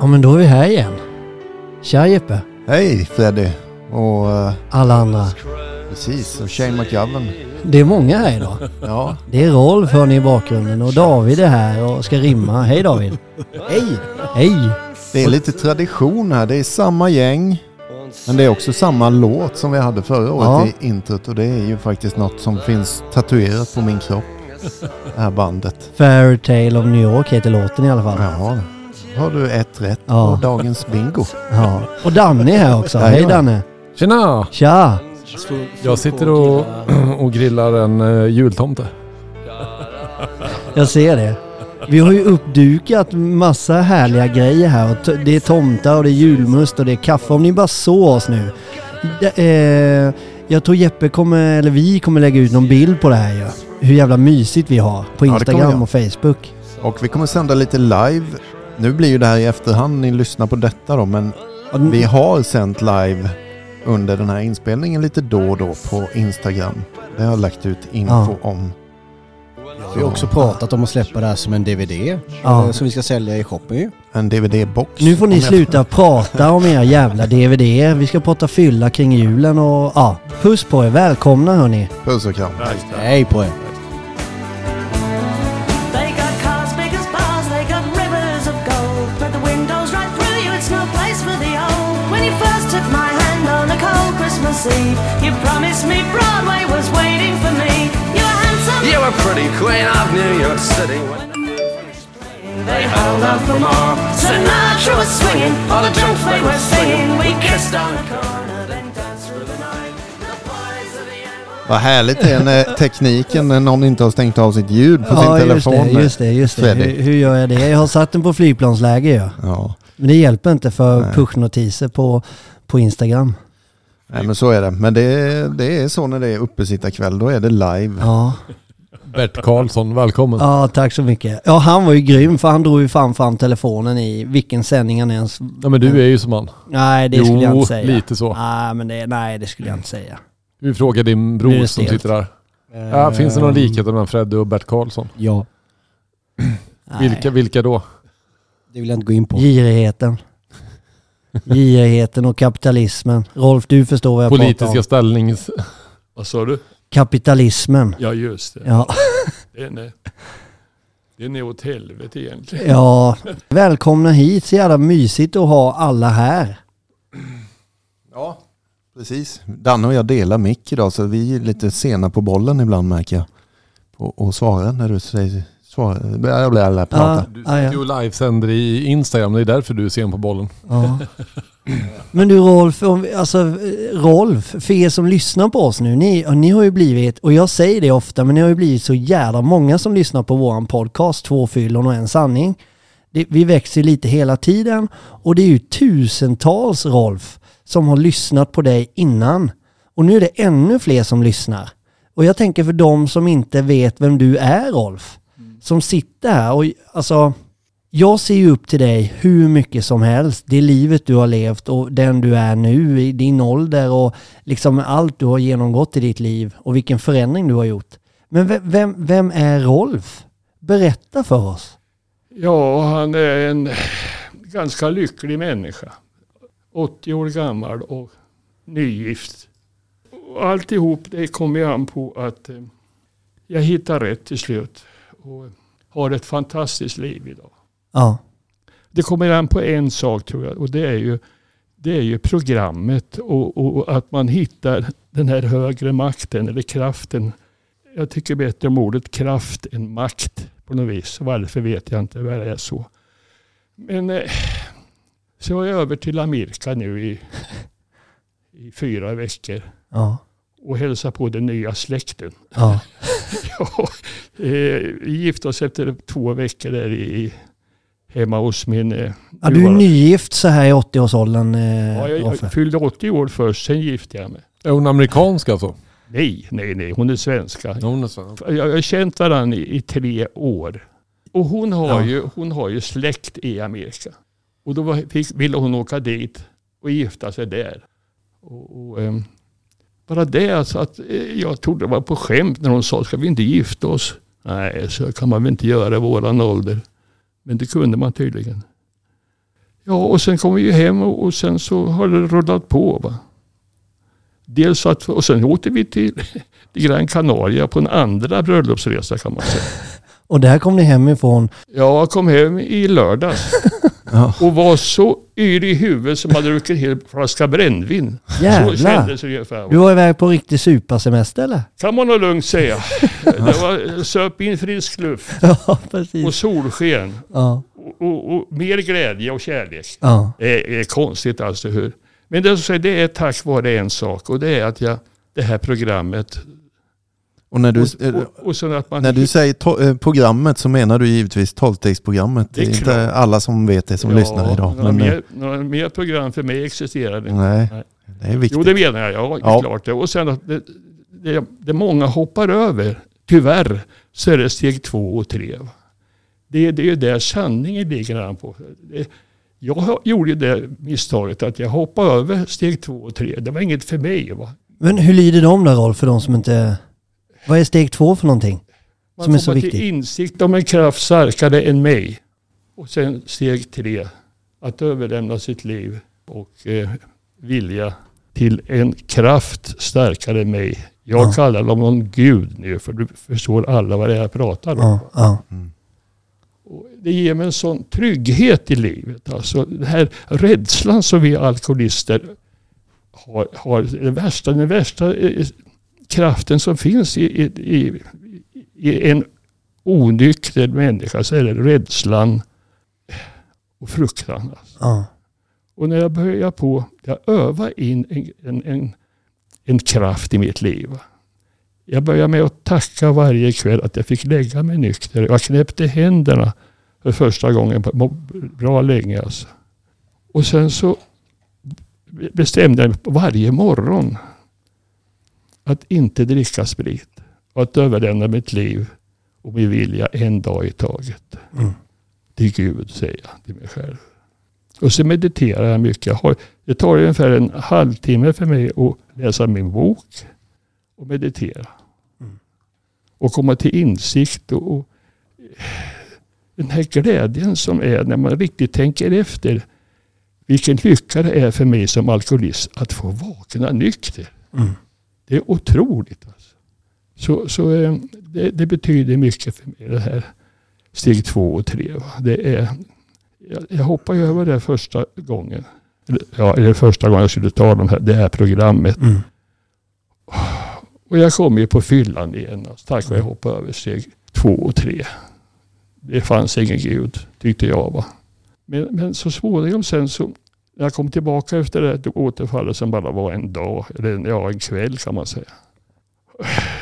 Ja men då är vi här igen. Tja Jeppe. Hej Freddy och eh, Alla andra. precis och Shane McGovern. Det är många här idag. Ja, Det är Rolf hör ni i bakgrunden och David är här och ska rimma. Hej David. hej! Hej. Det är lite tradition här. Det är samma gäng. Men det är också samma låt som vi hade förra året Ja. i introt och det är ju faktiskt något som finns tatuerat på min kropp. Det här bandet. Fairy Tale of New York heter låten i alla fall. Ja, har du ett rätt Ja. på dagens bingo. Ja. Och Danne är här också. Hej Jajamän. Danne. Tjena! Tja. Jag sitter och, och grillar en uh, jultomte. Jag ser det. Vi har ju uppdukat massa härliga grejer här. Det är tomtar och det är julmust och det är kaffe. Om ni bara såg oss nu. Eh, jag tror Jeppe kommer, eller vi kommer lägga ut någon bild på det här ju. Hur jävla mysigt vi har på Ja, Instagram och Facebook. Och vi kommer sända lite live. Nu blir ju det här i efterhand ni lyssnar på detta då men vi har sänt live under den här inspelningen lite då och då på Instam. Det har jag lagt ut info Ja. om. Vi har också pratat om att släppa det här som en DVD. Ja. eh, Som vi ska sälja i shoppen ju. En DVD-box. Nu får ni jag- sluta prata om era jävla DVD. Vi ska prata fylla kring julen och ja, puss på er. Välkomna hörni. Puss och kram. Hej på er! Eve, you promised me Broadway was waiting for me. You were handsome. You were pretty queen of New York City. They held out for more. Sinatra was swinging, all the drunks they were singing. We kissed on the corner, then danced through the night. Vad härligt det är när tekniken när någon inte har stängt av sitt ljud på sin Ja, just telefon. det, just det, just det. Freddy. Hur, hur gör jag det? Jag har satt den på flygplansläge ja. Ja, Men det hjälper inte för pushnotiser på, på Instagram. Nej, men så är det. Men det, det är så när det är uppesittarkväll. Då är det live. Ja. Bert Karlsson, välkommen. ja, tack så mycket. Ja, han var ju grym för han drog ju fan fram telefonen i vilken sändning han ens... Ja, men du är ju som han. Nej, det skulle jag Jo, inte säga. lite så. Nej, men det, nej, det skulle jag inte säga. Vi frågar din bror som sitter där. Ja, finns det någon likhet mellan Freddy och Bert Karlsson? Ja. Vilka, vilka då? det vill jag inte gå in på. Girigheten. Girigheten och kapitalismen. Rolf, du förstår vad jag pratar Politiska om. ställnings... Vad sa du? Kapitalismen. Ja just det. Ja. Den är, den är åt helvete egentligen. ja. Välkomna hit. Så jävla mysigt att ha alla här. Ja, precis. Danne och jag delar mick idag så vi är lite sena på bollen ibland märker jag. På att svara när du säger svara. Bla, bla, bla, prata. Du Ah, sitter ju och livesänder i Instagram, det är därför du är sen på bollen. Ja. Men du Rolf, om, vi- alltså eh, Rolf, för er som lyssnar på oss nu, ni, ni har ju blivit, och jag säger det ofta, men ni har ju blivit så jävla många som lyssnar på våran podcast, Två fyllon och en sanning. Det, vi växer lite hela tiden och det är ju tusentals Rolf som har lyssnat på dig innan. Och nu är det ännu fler som lyssnar. Och jag tänker för de som inte vet vem du är Rolf, som sitter här och alltså jag ser ju upp till dig hur mycket som helst. Det livet du har levt och den du är nu i din ålder och liksom allt du har genomgått i ditt liv och vilken förändring du har gjort. Men vem, vem, vem är Rolf? Berätta för oss. Ja, han är en ganska lycklig människa. 80 år gammal och nygift. Alltihop det kommer an på att eh, jag hittar rätt till slut. Och har ett fantastiskt liv idag. Ja, Det kommer an på en sak tror jag och det är ju, det är ju programmet och, och att man hittar den här högre makten eller kraften. Jag tycker bättre om ordet kraft än makt på något vis. Varför vet jag inte, vad det är så. Men eh, så var jag över till Amerika nu i, i fyra veckor ja, och hälsa på den nya släkten. ja. Ja, eh, vi gifte oss efter två veckor där i, hemma hos min... eh, ja du är nygift så här i 80-årsåldern, eh, Ja, jag, jag fyllde 80 år först, sen gifte jag mig. Är hon amerikansk alltså? Nej, nej, nej, hon är svenska. Ja, hon är svensk. Jag jag har känt varandra i, i tre år. Och hon har, Ja. ju, hon har ju släkt i Amerika. Och då var, fick, ville hon åka dit och gifta sig där. Och, och, ehm, bara det alltså att eh, jag trodde det var på skämt när hon sa, ska vi inte gifta oss? Nej, så kan man väl inte göra i våran ålder. Men det kunde man tydligen. Ja, och sen kom vi ju hem och, och sen så har det rullat på. Va? Dels att, och sen åkte vi till, till Gran Canaria på en andra bröllopsresa kan man säga. Och där kom ni hemifrån. Jag kom hem i lördags Ja. och var så yr i huvudet som hade druckit en hel flaska brännvin. Så Jävlar! kändes det ungefär. Du var iväg på riktig suparsemester eller? Kan man nog lugnt säga. Det var söp in frisk luft Ja, och precis. solsken. Ja, Och, och, och mer glädje och kärlek. ja, Det är, är konstigt alltså hur. Men det, så- det är tack vare en sak och det är att jag, det här programmet. Och när du, Och, och, och sen att man när du säger to- eh, programmet så menar du givetvis tolvstegsprogrammet. Det Det är är inte alla som vet det som lyssnar idag. Några, Men, eh, mer, några mer program för mig existerar inte. nej, Nej. det är viktigt. Jo det menar jag, ja, Ja. klart det. Och sen att det, det, det många hoppar över. Tyvärr så är det steg två och tre. Det, det är ju där sanningen ligger på. Det, jag har- gjorde det misstaget att jag hoppade över steg två och tre. Det var inget för mig. Va? Men hur lyder de då Rolf för de som inte... Vad är steg två för någonting? Man Som är så kommer till viktigt. insikt om en kraft starkare än mig. Och sen steg tre, att överlämna sitt liv och eh, vilja till en kraft starkare än mig. Jag Ja. kallar dem någon gud nu, för du förstår alla vad det är jag pratar om. Ja, ja, Det ger mig en sån trygghet i livet. Alltså den här rädslan som vi alkoholister har, har den, värsta, den värsta eh, kraften som finns i, i, i, i en onykter människa så är det rädslan och fruktan. Alltså. ja. Och när jag börjar på, jag övar in en, en, en, en kraft i mitt liv. Jag börjar med att tacka varje kväll att jag fick lägga mig nykter. Jag knäppte händerna för första gången på bra länge. Alltså. Och sen så bestämde jag mig varje morgon att inte dricka sprit. Och att överlämna mitt liv och min vilja en dag i taget. Mm. Till Gud säger jag till mig själv. Och så mediterar jag mycket. Det tar ungefär en halvtimme för mig att läsa min bok och meditera. Mm. Och komma till insikt och, och den här glädjen som är när man riktigt tänker efter. Vilken lycka det är för mig som alkoholist att få vakna nykter. Mm. Det är otroligt. Alltså. Så, så eh, det, det betyder mycket för mig det här steg två och tre. Va? Det är, jag, jag hoppar ju över det första gången. Eller, ja, eller första gången jag skulle ta de här, det här programmet. Mm. Och jag kom ju på fyllan igen. Alltså, tack vare jag hoppade över steg två och tre. Det fanns ingen gud, tyckte jag. Va? Men, men så småningom sen så, jag kom tillbaka efter det återfallet som bara var en dag, eller en- ja, en kväll kan man säga.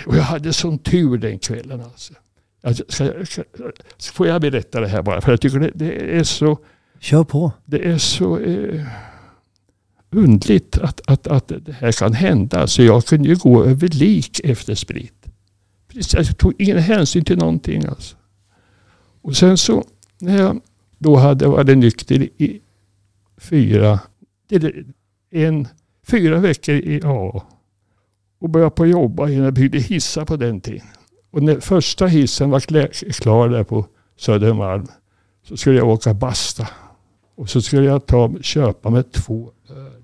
Och jag hade sån tur den kvällen alltså. alltså ska, ska, får jag berätta det här bara? För jag tycker det, det är så Kör på. det är så eh, undligt att, att, att det här kan hända. Så jag kunde ju gå över lik efter sprit. Precis, jag tog ingen hänsyn till någonting. Alltså. Och sen så när jag då hade varit nykter i fyra, en, fyra veckor i AA och började på jobba innan jag byggde hissar på den tiden. Och när första hissen var klar där på Södermalm så skulle jag åka basta. Och så skulle jag ta, köpa mig två öl.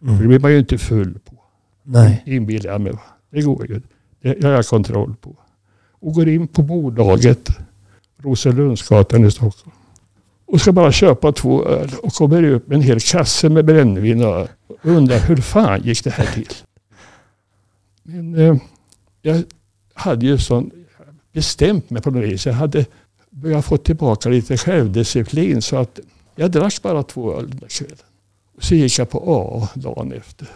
För det Mm. blir man ju inte full på. Nej. Inbillar jag mig. Det går ju. Det har jag kontroll på. Och går in på bolaget Rosenlundsgatan i Stockholm. Och ska bara köpa två öl och kommer ut med en hel kasse med brännvin och öl. Och undrar hur fan gick det här till? Men eh, jag hade ju sån bestämt mig på något vis. Jag hade börjat få tillbaka lite självdisciplin så att jag drack bara två öl den där kvällen. Och så gick jag på A dagen efter.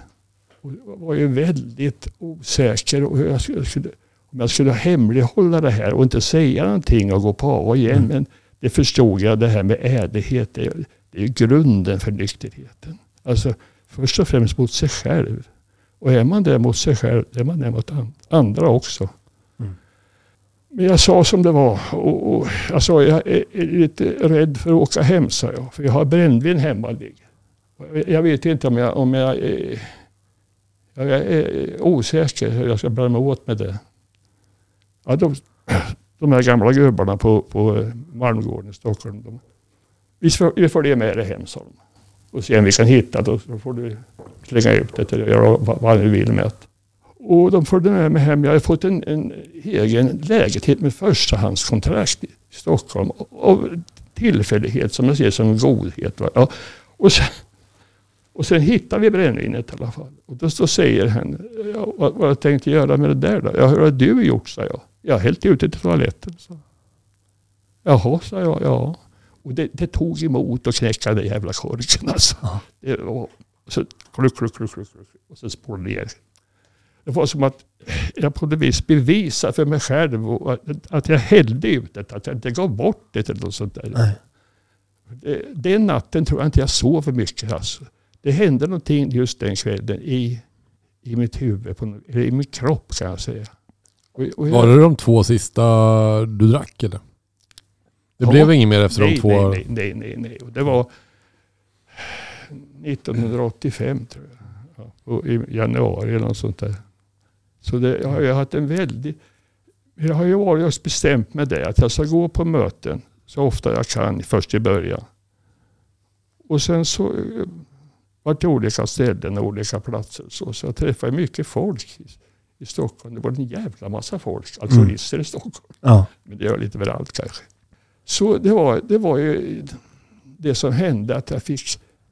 Och jag var ju väldigt osäker och jag skulle, om jag skulle hemlighålla det här och inte säga någonting och gå på A igen. Men det förstod jag, det här med ärlighet, det är, det är grunden för nykterheten. Alltså först och främst mot sig själv. Och är man det mot sig själv, är man det mot an- andra också. Mm. Men jag sa som det var. Och, och jag sa jag är, lite rädd för att åka hem, sa jag. För jag har brännvin hemma Jag vet inte om jag, om jag, är, jag är osäker hur jag ska bära mig åt med det. Ja, de, de här gamla gubbarna på, på eh, Malmgården i Stockholm. De, Vi får- vi följer med dig hem, sa de. Och se om vi kan hitta det. Så får du slänga ut det eller göra vad, du vill med det. Och de följde med mig hem. Jag hade fått en, en egen lägenhet med förstahandskontrakt i Stockholm. Av tillfällighet som jag ser som godhet. Va? Ja. Och, sen, och sen hittade vi brännvinet i alla fall. Och då, då säger han, ja, vad, vad jag tänkte göra med det där då? Ja, hur har du gjort, sa jag. Jag hällt ut det till toaletten. Så. Jaha, sa jag. Ja. Och det, det tog emot att knäcka den jävla korken alltså. Det var, så kluck, kluck, kluck, kluck, och så spår ner. Det var som att jag på något vis bevisa för mig själv att, jag hällde ut det, att jag inte gav bort det eller något sånt där. Nej. Det, den natten tror jag inte jag sov för mycket. Alltså. Det hände någonting just den kvällen i, i mitt huvud, på, eller i min kropp kan jag säga. Och, Var det de två sista du drack eller? Det Ja. blev inget mer efter nej, de två? Nej, nej, nej, nej. Det var 1985 tror jag. Ja, och I januari eller något sånt där. Så det, jag har ju haft en väldigt... Jag har ju varit just bestämt med det. Att jag ska gå på möten så ofta jag kan först i början. Och sen så eh, vart det olika ställen och olika platser. Så, så jag träffade mycket folk i, Stockholm. Det var en jävla massa folk. Alkoholister i Stockholm. Ja. Men det gör lite överallt kanske. Så det var, det var ju det som hände att jag fick,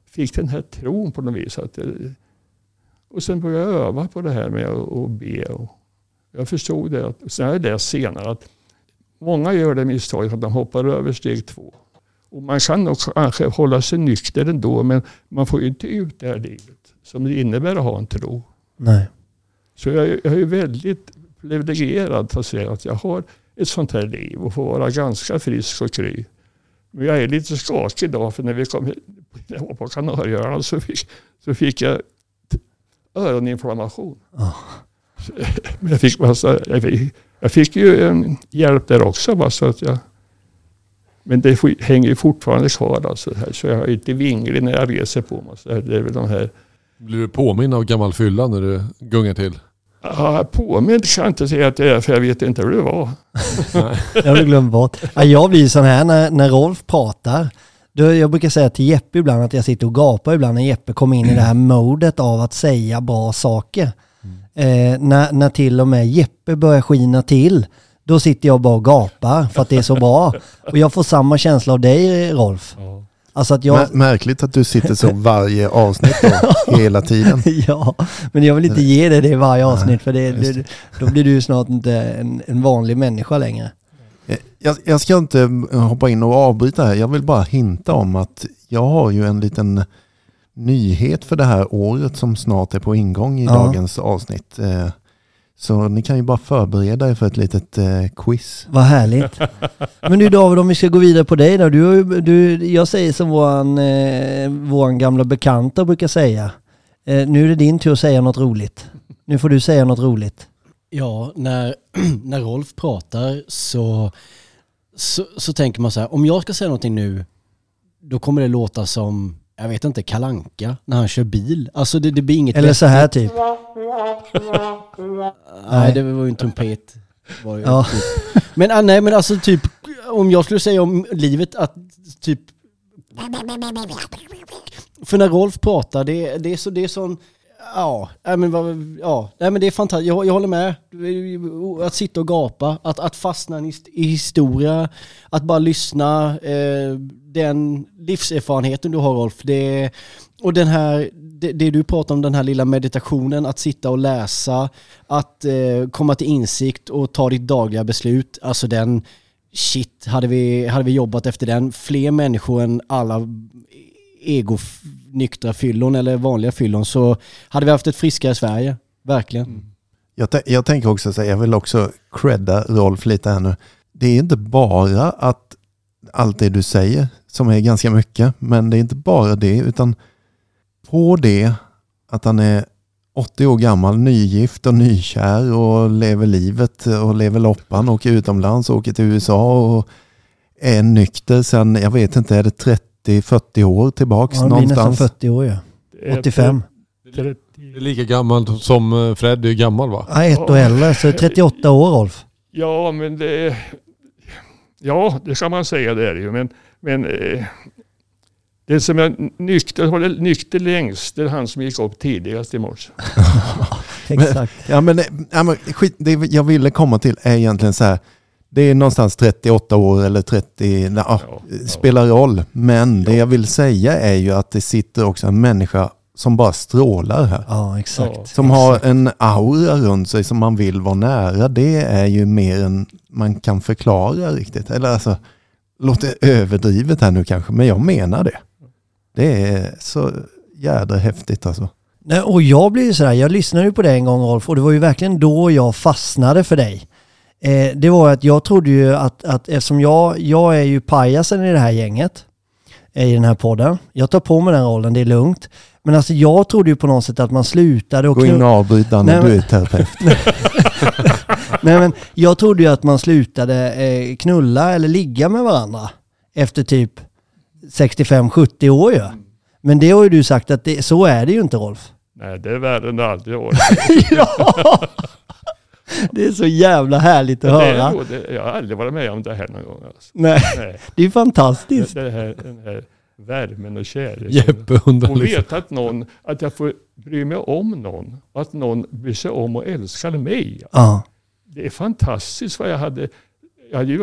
fick den här tron på något vis. Att det, och sen började jag öva på det här med att att be. Och jag förstod det. Att, sen har jag läst senare att många gör det misstaget att de hoppar över steg två. Och man kan nog kanske hålla sig nykter ändå men man får ju inte ut det här livet som det innebär att ha en tro. Nej. Så jag, är- jag är ju väldigt privilegierad att säga att jag har ett sånt här liv och får vara ganska frisk och kry. Men jag är lite skakig idag för när vi kom jag var på Kanarieöarna så fick, så fick jag öroninflammation. Så- Men jag fick, massa, jag fick, jag fick ju en hjälp där också. Va, så att jag, men det hänger ju fortfarande kvar. Alltså, här, så jag är inte vinglig när jag reser på mig. Så här, det är väl de här Blir du påminn av gammal fylla när du gungar till? Ja, påmind kan jag inte säga att det är för jag vet inte hur det var. Jag har glömt bort. Ja, jag blir sån här när, när Rolf pratar. Då, jag brukar säga till Jeppe ibland att jag sitter och gapar ibland när Jeppe kommer in i det här modet av att säga bra saker. Eh, när, när till och med Jeppe börjar skina till, då sitter jag bara och gapar för att det är så bra. Och jag får samma känsla av dig Rolf. Alltså att jag... Mär- Märkligt att du sitter så varje avsnitt då, hela tiden. ja, men jag vill inte ge dig det i varje Nej, avsnitt för det, det, då blir du snart inte en, en vanlig människa längre. Eh, Jag, jag ska inte eh, hoppa in och avbryta här. Jag vill bara hinta om att jag har ju en liten nyhet för det här året som snart är på ingång i Ja. dagens avsnitt. Så ni kan ju bara förbereda er för ett litet eh, quiz. Vad härligt. Men du David, om vi ska gå vidare på dig då. Du, du, jag säger som våran, eh, våran gamla bekanta brukar säga. Eh, nu är det din tur att säga något roligt. Nu får du säga något roligt. Ja, när, när Rolf pratar så, så, så tänker man så här, om jag ska säga någonting nu, då kommer det låta som, jag vet inte, kalanka när han kör bil. Alltså det, det blir inget Eller så här typ. Nej, det var ju en trumpet. Var ju Ja. typ. Men ah, nej, men alltså typ, om jag skulle säga om livet att typ... För när Rolf pratar, det, det är så, det är sån... Ja, men, ja, nej, men det är fantastiskt. Jag, jag håller med. Att sitta och gapa, att, att fastna i historia, att bara lyssna. Eh, den livserfarenheten du har Rolf, det, och den här, det, det du pratar om, den här lilla meditationen, att sitta och läsa, att eh, komma till insikt och ta ditt dagliga beslut. Alltså den, shit, hade vi, hade vi jobbat efter den, fler människor än alla ego nyktra fyllon eller vanliga fyllon så hade vi haft ett friskare Sverige. Verkligen. Mm. Jag, jag tänker också säga, jag vill också credda Rolf lite här nu. Det är inte bara att allt det du säger, som är ganska mycket, men det är inte bara det, utan på det att han är 80 år gammal, nygift och nykär och lever livet och lever loppan, åker utomlands, åker till USA och är nykter sen, jag vet inte, är det 30-40 år tillbaks Ja, det blir nästan någonstans? 40 år ja. Det är 85. 30 Det är lika gammalt som eh, Fred är gammal va? Ja, ett år äldre, så 38 år Rolf. Ja, men det... Ja, det kan man säga det är det ju. Men, men eh, Den som är nykter, håller nykter längst, det är han som gick upp tidigast i morse. Exakt. Ja, men, ja, men skit, det jag ville komma till är egentligen så här. Det är någonstans 38 år eller 30, ja, Ja, spelar roll. Men det jag vill säga är ju att det sitter också en människa som bara strålar här. Ja, exakt. Ja. Som har en aura runt sig som man vill vara nära. Det är ju mer än man kan förklara riktigt. Eller alltså, låter överdrivet här nu kanske, men jag menar det. Det är så jädra häftigt alltså. Nej, och jag blir ju sådär, jag lyssnade ju på det en gång Rolf och det var ju verkligen då jag fastnade för dig. Eh, det var att jag trodde ju att, att eftersom jag, jag är ju pajasen i det här gänget, eh, i den här podden. Jag tar på mig den rollen, det är lugnt. Men alltså jag trodde ju på något sätt att man slutade och Gå in och avbryt Danne, Nej, du är terapeut. Nej men jag trodde ju att man slutade eh, knulla eller ligga med varandra efter typ 65-70 år ju. Men det har ju du sagt att det, så är det ju inte Rolf. Nej, det är värre än det aldrig varit. ja! Det är så jävla härligt att Det höra. är, det, jag har aldrig varit med om det här någon gång. Alltså. Nej, Nej. det är fantastiskt. Det, det här, den här värmen och kärleken. Jeppe Och liksom. veta att någon, att jag får bry mig om någon. Och att någon bryr sig om och älskar mig. Ja, Det är fantastiskt vad jag hade. Jag hade, ju,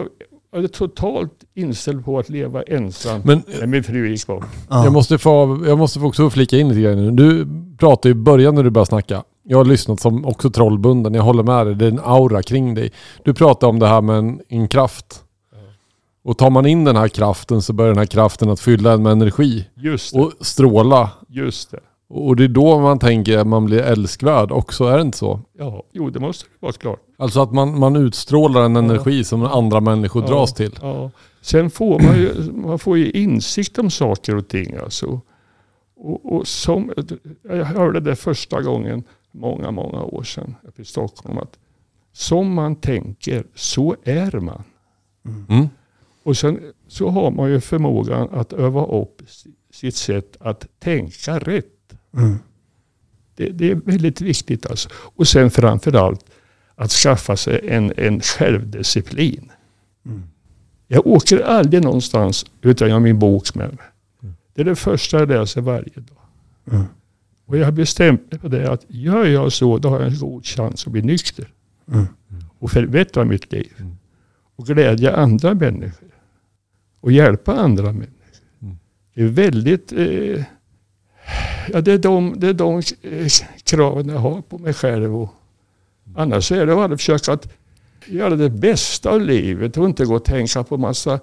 jag hade totalt inställd på att leva ensam Men när min fru gick bort. ja. jag måste, få, jag måste få också flika in lite grann nu. Du pratade i början när du började snacka. Jag har lyssnat som också trollbunden. Jag håller med dig. Det är en aura kring dig. Du pratade om det här med en, en kraft. Och tar man in den här kraften så börjar den här kraften att fylla en med energi. Och stråla. just det. Och det är då man tänker att man blir älskvärd också. Är det inte så? Ja, jo det måste vara klart. Alltså att man, man utstrålar en Ja. energi som andra människor Ja. dras till. Ja. Sen får man ju, man får ju insikt om saker och ting. Alltså. Och, och som, jag hörde det första gången många, många år sedan uppe i Stockholm. Att som man tänker, så är man. Mm. Och sen så har man ju förmågan att öva upp sitt sätt att tänka rätt. Mm. Det, det är väldigt viktigt alltså. Och sen framförallt att skaffa sig en, en självdisciplin. Mm. Jag åker aldrig någonstans utan jag har min bok med mig. Det är det första jag läser varje dag. Och jag har bestämt mig för det att gör jag så då har jag en god chans att bli nykter. Mm. Och förbättra mitt liv. Och glädja andra människor. Och hjälpa andra människor. Mm. Det är väldigt... Eh, ja, det är de, det är de eh, kraven jag har på mig själv. Och annars är det att försöka att göra det bästa av livet och inte gå och tänka på massa...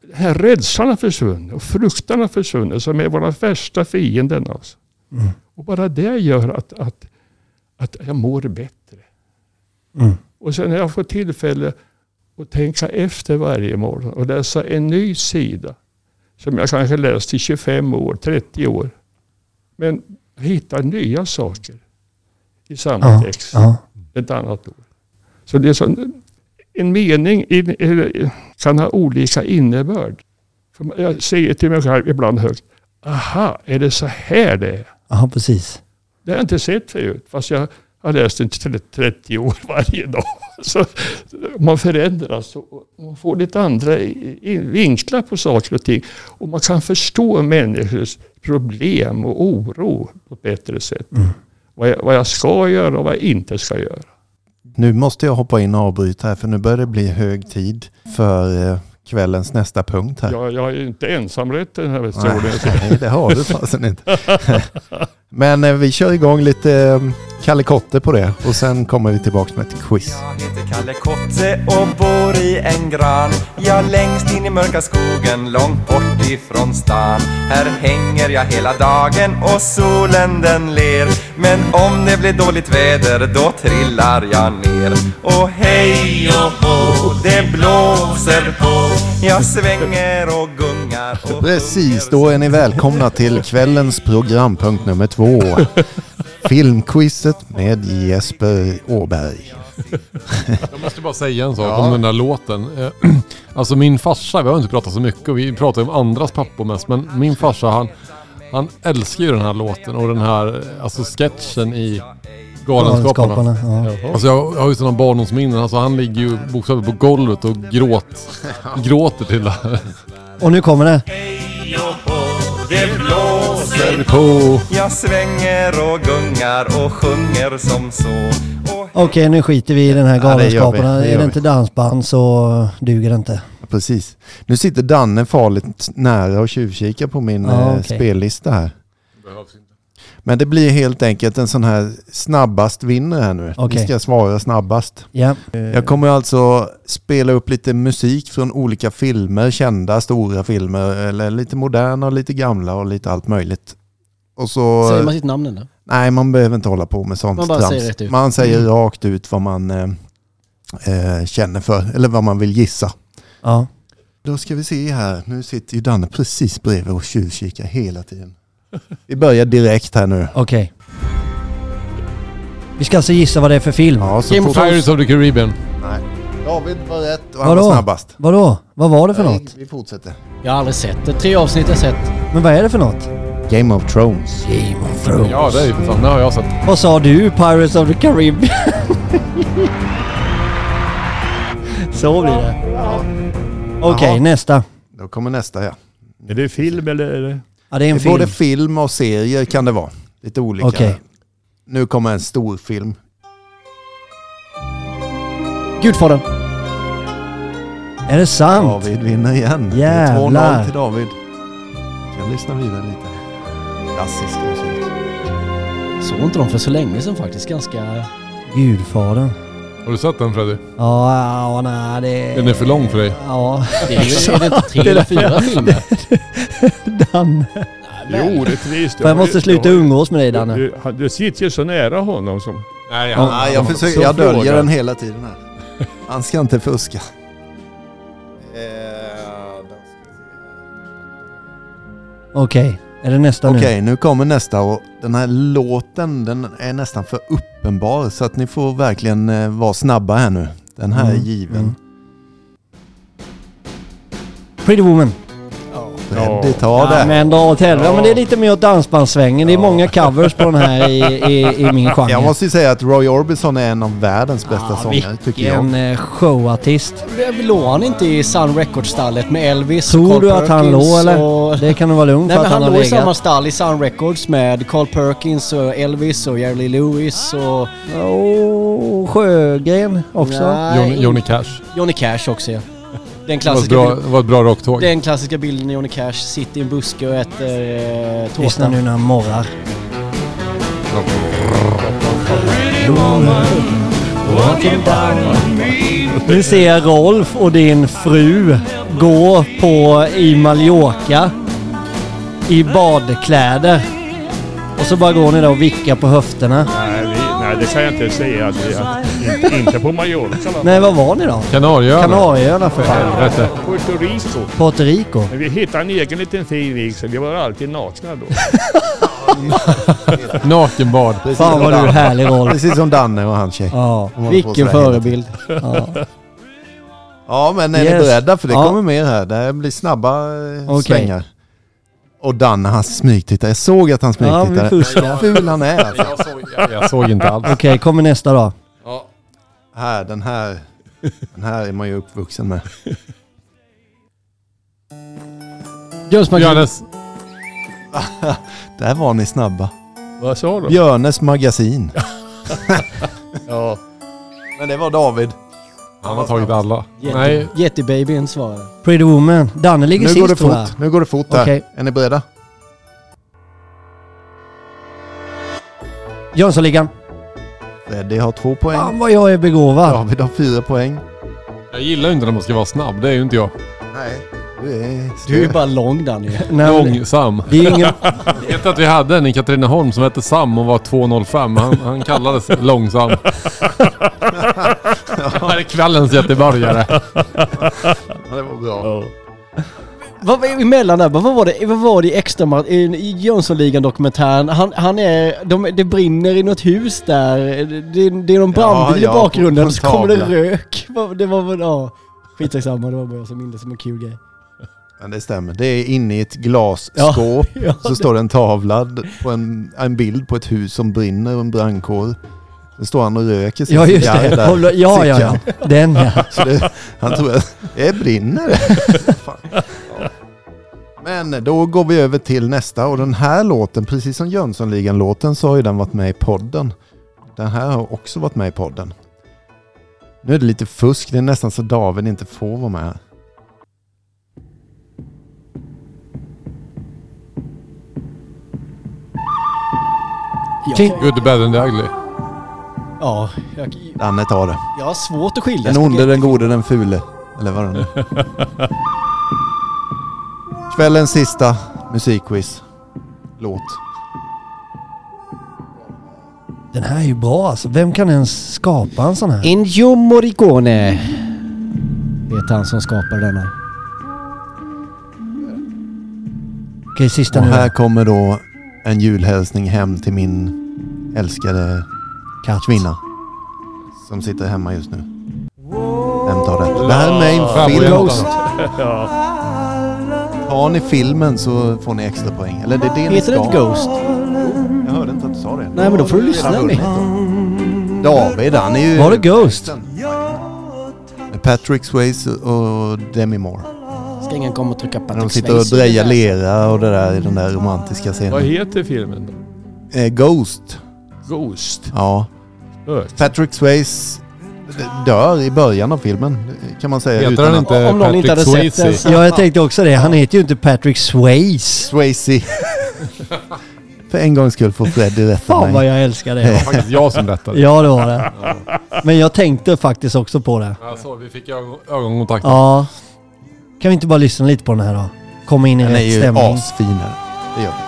Den här rädslan har försvunnit och fruktan har försvunnit som är våra värsta fienden. Alltså. Mm. Och bara det gör att, att, att jag mår bättre. Mm. Och sen har jag fått tillfälle att tänka efter varje morgon och läsa en ny sida. Som jag kanske läst i 25 år, 30 år. Men hitta nya saker i samma Ja, text ja. ett annat år. Så det är så, en mening kan ha olika innebörd. Jag säger till mig själv ibland högt, aha, är det så här det är? ja, precis. Det har jag inte sett förut, fast jag har läst den till 30 år varje dag. Så man förändras och man får lite andra vinklar på saker och ting. Och man kan förstå människors problem och oro på ett bättre sätt. Mm. Vad, jag, vad jag ska göra och vad jag inte ska göra. Nu måste jag hoppa in och avbryta här för nu börjar det bli hög tid för eh, kvällens nästa punkt här. Jag, jag är ju inte ensamrätt i den här historien. Nej, det har du fasen inte. Men eh, vi kör igång lite eh, Kalle Kotte på det. Och sen kommer vi tillbaka med ett quiz. Jag heter Kalle Kotte och bor i en gran. Jag längst in i mörka skogen, långt bort ifrån stan. Här hänger jag hela dagen och solen den ler. Men om det blir dåligt väder, då trillar jag ner. Och hej och hå, det blåser på. Jag svänger och gungar och Precis, då är ni välkomna till kvällens programpunkt nummer två. Filmquizet med Jesper Åberg. Jag måste bara säga en sak om den där låten. Eh, Alltså min farsa, vi har inte pratat så mycket och vi pratar om andras pappor mest. Men min farsa han, han älskar ju den här låten och den här eh, alltså sketchen i Galenskaparna. Galenskaparna, ja. Alltså jag har ju sådana barndomsminnen. Alltså han ligger ju bokstavligt på golvet och gråt, gråter till det här. Och nu kommer det. Blåser På. Jag svänger och gungar och sjunger som så och Okej, nu skiter vi i den här Ja, galenskaperna. Det är det inte dansband så duger det inte. Precis. Nu sitter Danne farligt nära och tjuvkikar på min Ja, eh, okej. spellista här. Men det blir helt enkelt en sån här snabbast vinner här nu. Okej. Vi ska svara snabbast. Ja. Jag kommer alltså spela upp lite musik från olika filmer, kända stora filmer, eller lite moderna och lite gamla och lite allt möjligt. Och så... Säger man sitt namn eller? Nej, man behöver inte hålla på med sånt Man bara trams. säger rätt ut. Man säger rakt ut vad man eh, eh, känner för, eller vad man vill gissa. ja. Då ska vi se här. Nu sitter ju Danne precis bredvid och tjuvkikar hela tiden. Vi börjar direkt här nu. Okej. Vi ska alltså gissa vad det är för film. Ja, så Game of fort- Pirates of the Caribbean. Nej. David var rätt och han var snabbast. Vadå? Vad var det för något? Vi fortsätter. Jag har aldrig sett det. Tre avsnitt har jag sett. Men vad är det för något? Game of Thrones. Game of Thrones. Ja, det är ju för fan. Det har jag sett. Vad sa du? Pirates of the Caribbean? Så blir det. Okej, Jaha. nästa. Då kommer nästa ja. Är det film eller? Är det? Ja, det är en Det är både film. film och serier kan det vara. Lite olika. Okej. Nu kommer en stor film. Gudfadern. Är det sant? David vinner igen. Det är Jävlar. 2-0 till David. Jag kan lyssna vidare lite. Klassisk musik. Såg inte dem för så länge sedan faktiskt. Ganska... Gudfadern. Har du sett den Freddy? Ja, ja, nej det... Den är för lång för dig. Ja, Det är, ju, är det inte tre eller fyra filmer? Danne. Det är orättvist. För jag måste sluta umgås med dig Danne. Du, han- du sitter ju så nära honom som... Nej, han- Nej, jag, försöker, jag döljer den hela tiden här. Han ska inte fuska. Okej, är det nästa Okej, nu? nu kommer nästa och den här låten den är nästan för uppenbar så att ni får verkligen eh, vara snabba här nu. Den här är Mm, given. mm. Pretty Woman. Freddy, ta Ja, det. men dra åt helvete. Ja. Ja. men det är lite mer åt dansbandssvängen. Det är många covers på den här i, i, i min genre. Jag måste ju säga att Roy Orbison är en av världens bästa Ja, sångare tycker jag. Vilken eh, showartist. Låg han inte i Sun Records-stallet med Elvis Tror Carl du att han Perkins låg eller? Och... Det kan du vara lugn Nej för men att han, han har låg i samma legat. stall i Sun Records med Carl Perkins och Elvis och Jerry Lewis och... Oh, Sjögren också. Nej, Johnny, Johnny Cash. Johnny Cash också ja. Den Det var, klassiska, bra, det var ett bra rocktåg. den klassiska bilden när Johnny Cash sitter i en buske och äter eh, Lyssna tårta. nu när han morrar. Nu ser jag Rolf och din fru gå på i Mallorca i badkläder. Och så bara går ni där och vickar på höfterna. Nej, det kan jag inte säga. Att vi, att, inte, inte på Mallorca va? Nej, var var ni då? Kanarieöarna. Kanarieöarna för fan. Helvete. Puerto Rico. Puerto Rico. Men vi hittade en egen liten fin vik så vi var alltid nakna då. Nakenbad. Fan vad du är härlig Rolf. Precis som Danne och hans tjej. Ja, De håller på Vilken sådär hela förebild. ja. Ja, men är Yes. ni beredda? För det Ja. kommer mer här. Det här blir snabba eh, Okej. svängar. Och Danne, han smygtittar. Jag såg att han Ja, smygtittade. fuskar. Vad ful han är alltså. Jag såg, jag, jag såg inte alls. Okej, kommer nästa då. Här, den här. Den här är man ju uppvuxen med. Jones. Björnes. Där var ni snabba. Vad sa du? Björnes magasin. Ja. Men det var David. Han har tagit alla. Nej, Yeti-babyn svarade. Pretty Woman. Danne ligger Nu sist går det tror jag. fort. Nu går det fort där. Okej. Är ni beredda? Jönssonligan. Freddy har två poäng. Fan vad jag är begåvad. David har fyra poäng. jag gillar ju inte när man ska vara snabb. Det är ju inte jag. Nej, du är... Du är ju bara lång Danny. Nej, men Långsam. det är ingen... Jag vet att vi hade en i Katrineholm som hette Sam och var 2,05. Han, han kallades långsam. Det är kvällens göteborgare. Ja, det var bra. Vad var emellan där? Vad var det, vad var det i extra i, i Jönssonligan-dokumentären? Han, han är... De, det brinner i något hus där. Det, det är någon brandbil ja, i bakgrunden. en så kommer det rök. Vad- Det var väl... Ja. Skitsamma, det var bara jag som minns det som en kul grej. Men det stämmer. Det är inne i ett glasskåp. Ja, Så står det en tavla på en, en bild på ett hus som brinner och en brandkår. Så står han och röker sin Ja just cigarr det. där. Ja, ja, ja. Den ja. Så det, han tror att det brinner. Men då går vi över till nästa och den här låten, precis som Jönssonligan-låten så har ju den varit med i podden. Den här har också varit med i podden. Nu är det lite fusk, det är nästan så David inte får vara med här. Good, bad and ugly. Ja, jag, Danne tar det. jag har svårt att skilja Den onde, den gode, den fule. Eller vad den är. Kvällens sista musikquiz. Låt. Den här är ju bra alltså. Vem kan ens skapa en sån här? Ennio Morricone vet han som skapade denna. Okej, sista Och nu här kommer då en julhälsning hem till min älskade Katt. kvinna. Som sitter hemma just nu. Vem tar detta? Det här är med en film. Ghost. Ja. Har ni filmen så får ni extra poäng. Eller det är det ni Heter det inte Ghost? Jag hörde inte att du sa det. Nej, men då får du lyssna Redan med. vunnit då. David, han är ju... Var det Ghost? Med Patrick Swayze och Demi Moore. Ska ingen komma och trycka på När de sitter och drejar lera och det där i den där romantiska Vad scenen. heter filmen då? Eh, Ghost. Ghost. Ja. Patrick Swayze dör i början av filmen kan man säga. Heter utan han att- inte Om någon inte Patrick hade sett Swayze? den så- Ja, jag tänkte också det. Han heter ju inte Patrick Swayze. Swayze. För en gångs skull får Freddy rätta Fan vad mig. jag älskar Det var det. faktiskt jag som rättade. Ja, det var det. Men jag tänkte faktiskt också på det. Alltså, vi fick ögon, ögonkontakt. Ja. Kan vi inte bara lyssna lite på den här då? Komma in i Den är rätt ju stämning. asfin här. Det gör vi.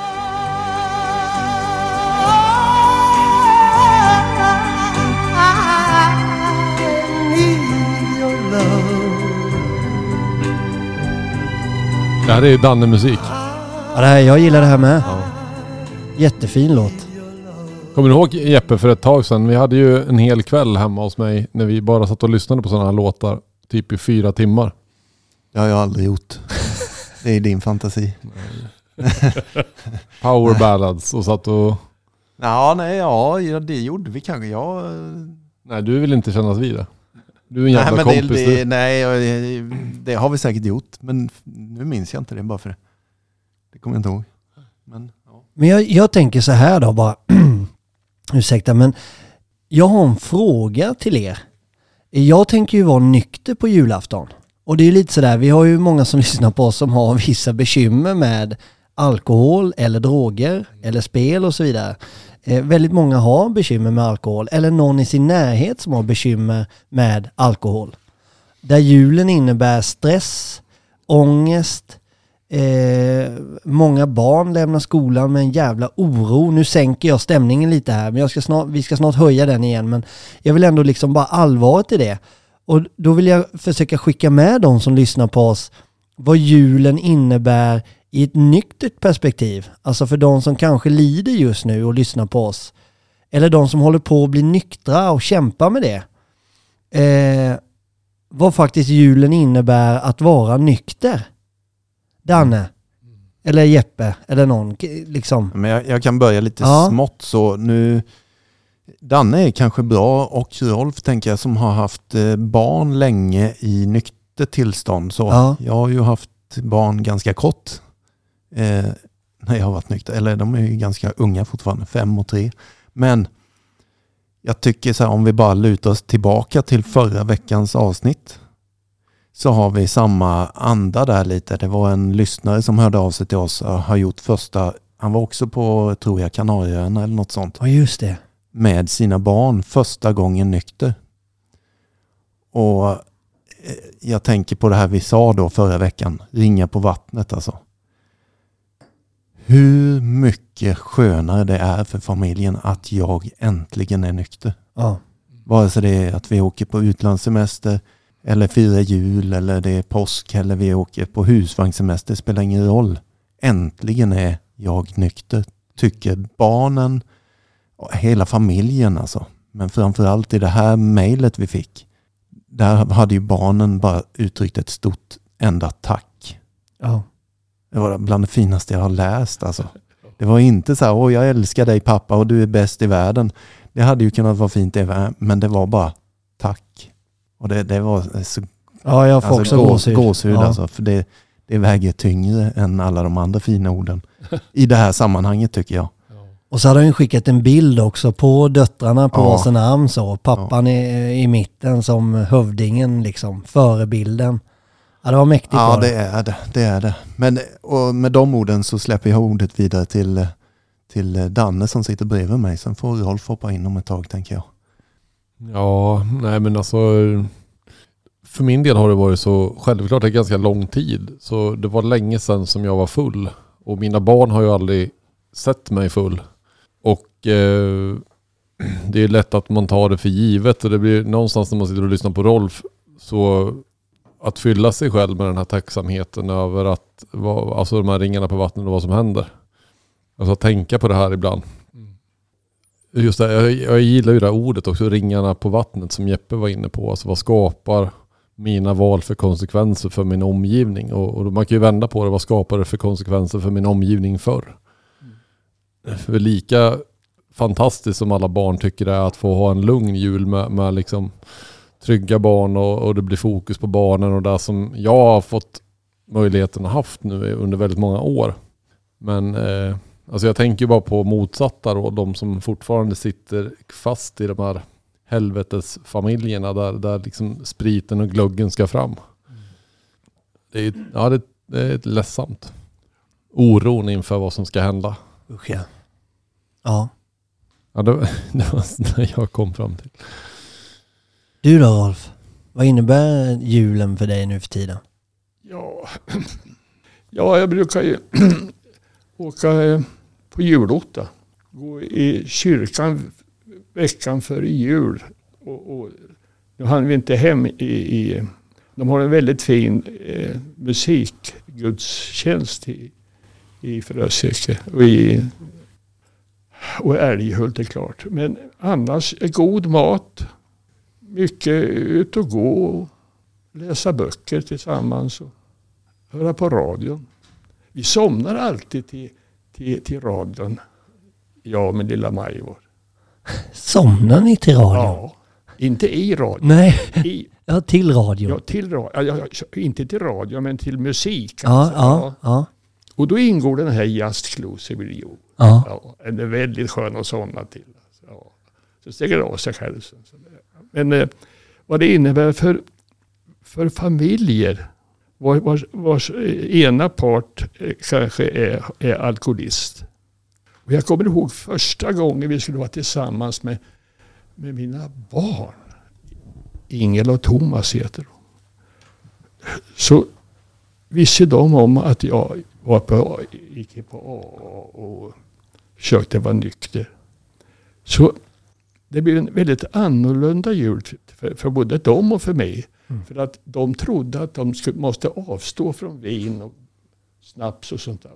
Det här är Danne-musik. Ja, det här, jag gillar det här med. Jättefin låt. Kommer du ihåg Jeppe för ett tag sedan? Vi hade ju en hel kväll hemma hos mig när vi bara satt och lyssnade på sådana här låtar. Typ i fyra timmar. Det har jag aldrig gjort. Det är din fantasi. Power ballads och satt och... Ja, nej, ja, ja, det gjorde vi kanske. Jag... Nej, du vill inte kännas vid det. Du är en Nej, jävla men det, kompis det, du. nej, det har vi säkert gjort. Men nu minns jag inte det bara för det. Det kommer jag inte ihåg. Men, ja. Men jag, jag tänker så här då bara. Ursäkta men jag har en fråga till er. Jag tänker ju vara nykter på julafton. Och det är ju lite sådär, vi har ju många som lyssnar på oss som har vissa bekymmer med alkohol eller droger eller spel och så vidare. Eh, väldigt många har bekymmer med alkohol eller någon i sin närhet som har bekymmer med alkohol. Där julen innebär stress, ångest, Eh, många barn lämnar skolan med en jävla oro. Nu sänker jag stämningen lite här, men jag ska snart, vi ska snart höja den igen. Men jag vill ändå liksom bara allvaret i det. Och då vill jag försöka skicka med de som lyssnar på oss vad julen innebär i ett nyktert perspektiv. Alltså för de som kanske lider just nu och lyssnar på oss. Eller de som håller på att bli nyktra och kämpar med det. Eh, vad faktiskt julen innebär att vara nykter. Danne. Eller Jeppe. Eller någon. Liksom. Men jag, jag kan börja lite Ja. smått så nu. Danne är kanske bra och Rolf tänker jag som har haft eh, barn länge i nyktert tillstånd. Så Ja. jag har ju haft barn ganska kort eh, när jag har varit nykter. Eller de är ju ganska unga fortfarande, fem och tre. Men jag tycker så här om vi bara lutar oss tillbaka till förra veckans avsnitt så har vi samma anda där lite. Det var en lyssnare som hörde av sig till oss och har gjort första, han var också på, tror jag, Kanarieöarna eller något sånt, Ja just det. med sina barn första gången nykter. Och eh, jag tänker på det här vi sa då förra veckan, ringa på vattnet alltså. Hur mycket skönare det är för familjen att jag äntligen är nykter. Ja. Vare sig det är att vi åker på utlandssemester eller firar jul eller det är påsk eller vi åker på husvagnssemester spelar ingen roll. Äntligen är jag nykter. Tycker barnen och hela familjen alltså. Men framförallt i det här mejlet vi fick. Där hade ju barnen bara uttryckt ett stort enda tack. Ja. Det var bland det finaste jag har läst alltså. Det var inte så här, åh jag älskar dig pappa och du är bäst i världen. Det hade ju kunnat vara fint men det var bara tack. Och det, det var så ja, jag får alltså, också gås- gåshud. gåshud ja. alltså. För det, det väger tyngre än alla de andra fina orden. I det här sammanhanget tycker jag. Och så hade han skickat en bild också på döttrarna på Ja. varsin arm så. Pappan i, i mitten som hövdingen liksom, förebilden. Ja det var mäktigt Ja, det är det. det, är det. Men och med de orden så släpper jag ordet vidare till, till Danne som sitter bredvid mig. Sen får Rolf hoppa in om ett tag tänker jag. Ja, nej men alltså. För min del har det varit så självklart en ganska lång tid. Så det var länge sedan som jag var full. Och mina barn har ju aldrig sett mig full. Och eh, det är lätt att man tar det för givet. Och det blir någonstans när man sitter och lyssnar på Rolf. Så att fylla sig själv med den här tacksamheten över att, alltså de här ringarna på vattnet och vad som händer. Alltså att tänka på det här ibland. Just det, jag, jag gillar ju det här ordet också, ringarna på vattnet som Jeppe var inne på. Alltså vad skapar mina val för konsekvenser för min omgivning? Och, och man kan ju vända på det, vad skapar det för konsekvenser för min omgivning förr? För lika fantastiskt som alla barn tycker det är att få ha en lugn jul med, med liksom trygga barn och, och det blir fokus på barnen och det som jag har fått möjligheten att haft nu under väldigt många år. Men eh, alltså jag tänker bara på motsatta då, de som fortfarande sitter fast i de här helvetesfamiljerna där, där liksom spriten och glöggen ska fram. Det är, ja, det, det är ledsamt. Oron inför vad som ska hända. Usch ja. Ja. Ja, det, det var det jag kom fram till. Du då Rolf? Vad innebär julen för dig nu för tiden? Ja, ja jag brukar ju åka eh, på julotta. Gå i kyrkan veckan före jul. Och, och, nu hann vi inte hem i, i... De har en väldigt fin eh, musikgudstjänst i, i Fröseke. Och i och Älghult är klart. Men annars eh, god mat. Mycket ut och gå. Och läsa böcker tillsammans. Och höra på radion. Vi somnar alltid till, till, till radion. Jag och min lilla Majvor. Somnar ni till radion? Ja, inte i radion. Nej, I, ja till radion. ja, till radio, ja, inte till radio men till musik. Ja, alltså. ja, ja. Och då ingår den här Just Exclusive You. ja. Ja, den är väldigt skön att somna till. Alltså, ja. Så stänger det av sig själv. sen. Så det- men eh, vad det innebär för, för familjer vars, vars, vars ena part eh, kanske är, är alkoholist. Och jag kommer ihåg första gången vi skulle vara tillsammans med, med mina barn. Ingela och Thomas heter de. Så visste de om att jag var på, gick på AA och försökte vara nykter. Så det blev en väldigt annorlunda jul för, för både dem och för mig. För att de trodde att de skulle, måste avstå från vin och snaps och sånt där.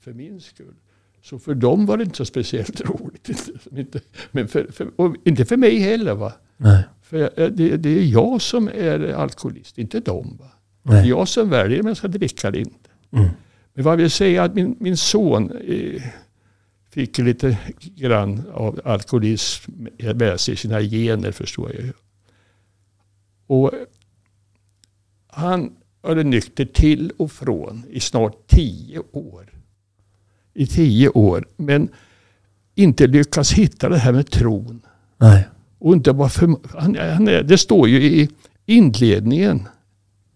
För min skull. Så för dem var det inte så speciellt roligt. Inte- Men för, för, och inte för mig heller. va. Nej. För det, det är jag som är alkoholist, inte de. Va? Det är jag som väljer om jag ska dricka eller inte. Mm. Men vad jag vill säga att min, min son eh, fick lite grann av alkoholism med sig i sina gener förstår jag ju. Och han varit nykter till och från i snart tio år. I tio år. Men inte lyckats hitta det här med tron. Nej. Och inte bara för, han, han är, det står ju i inledningen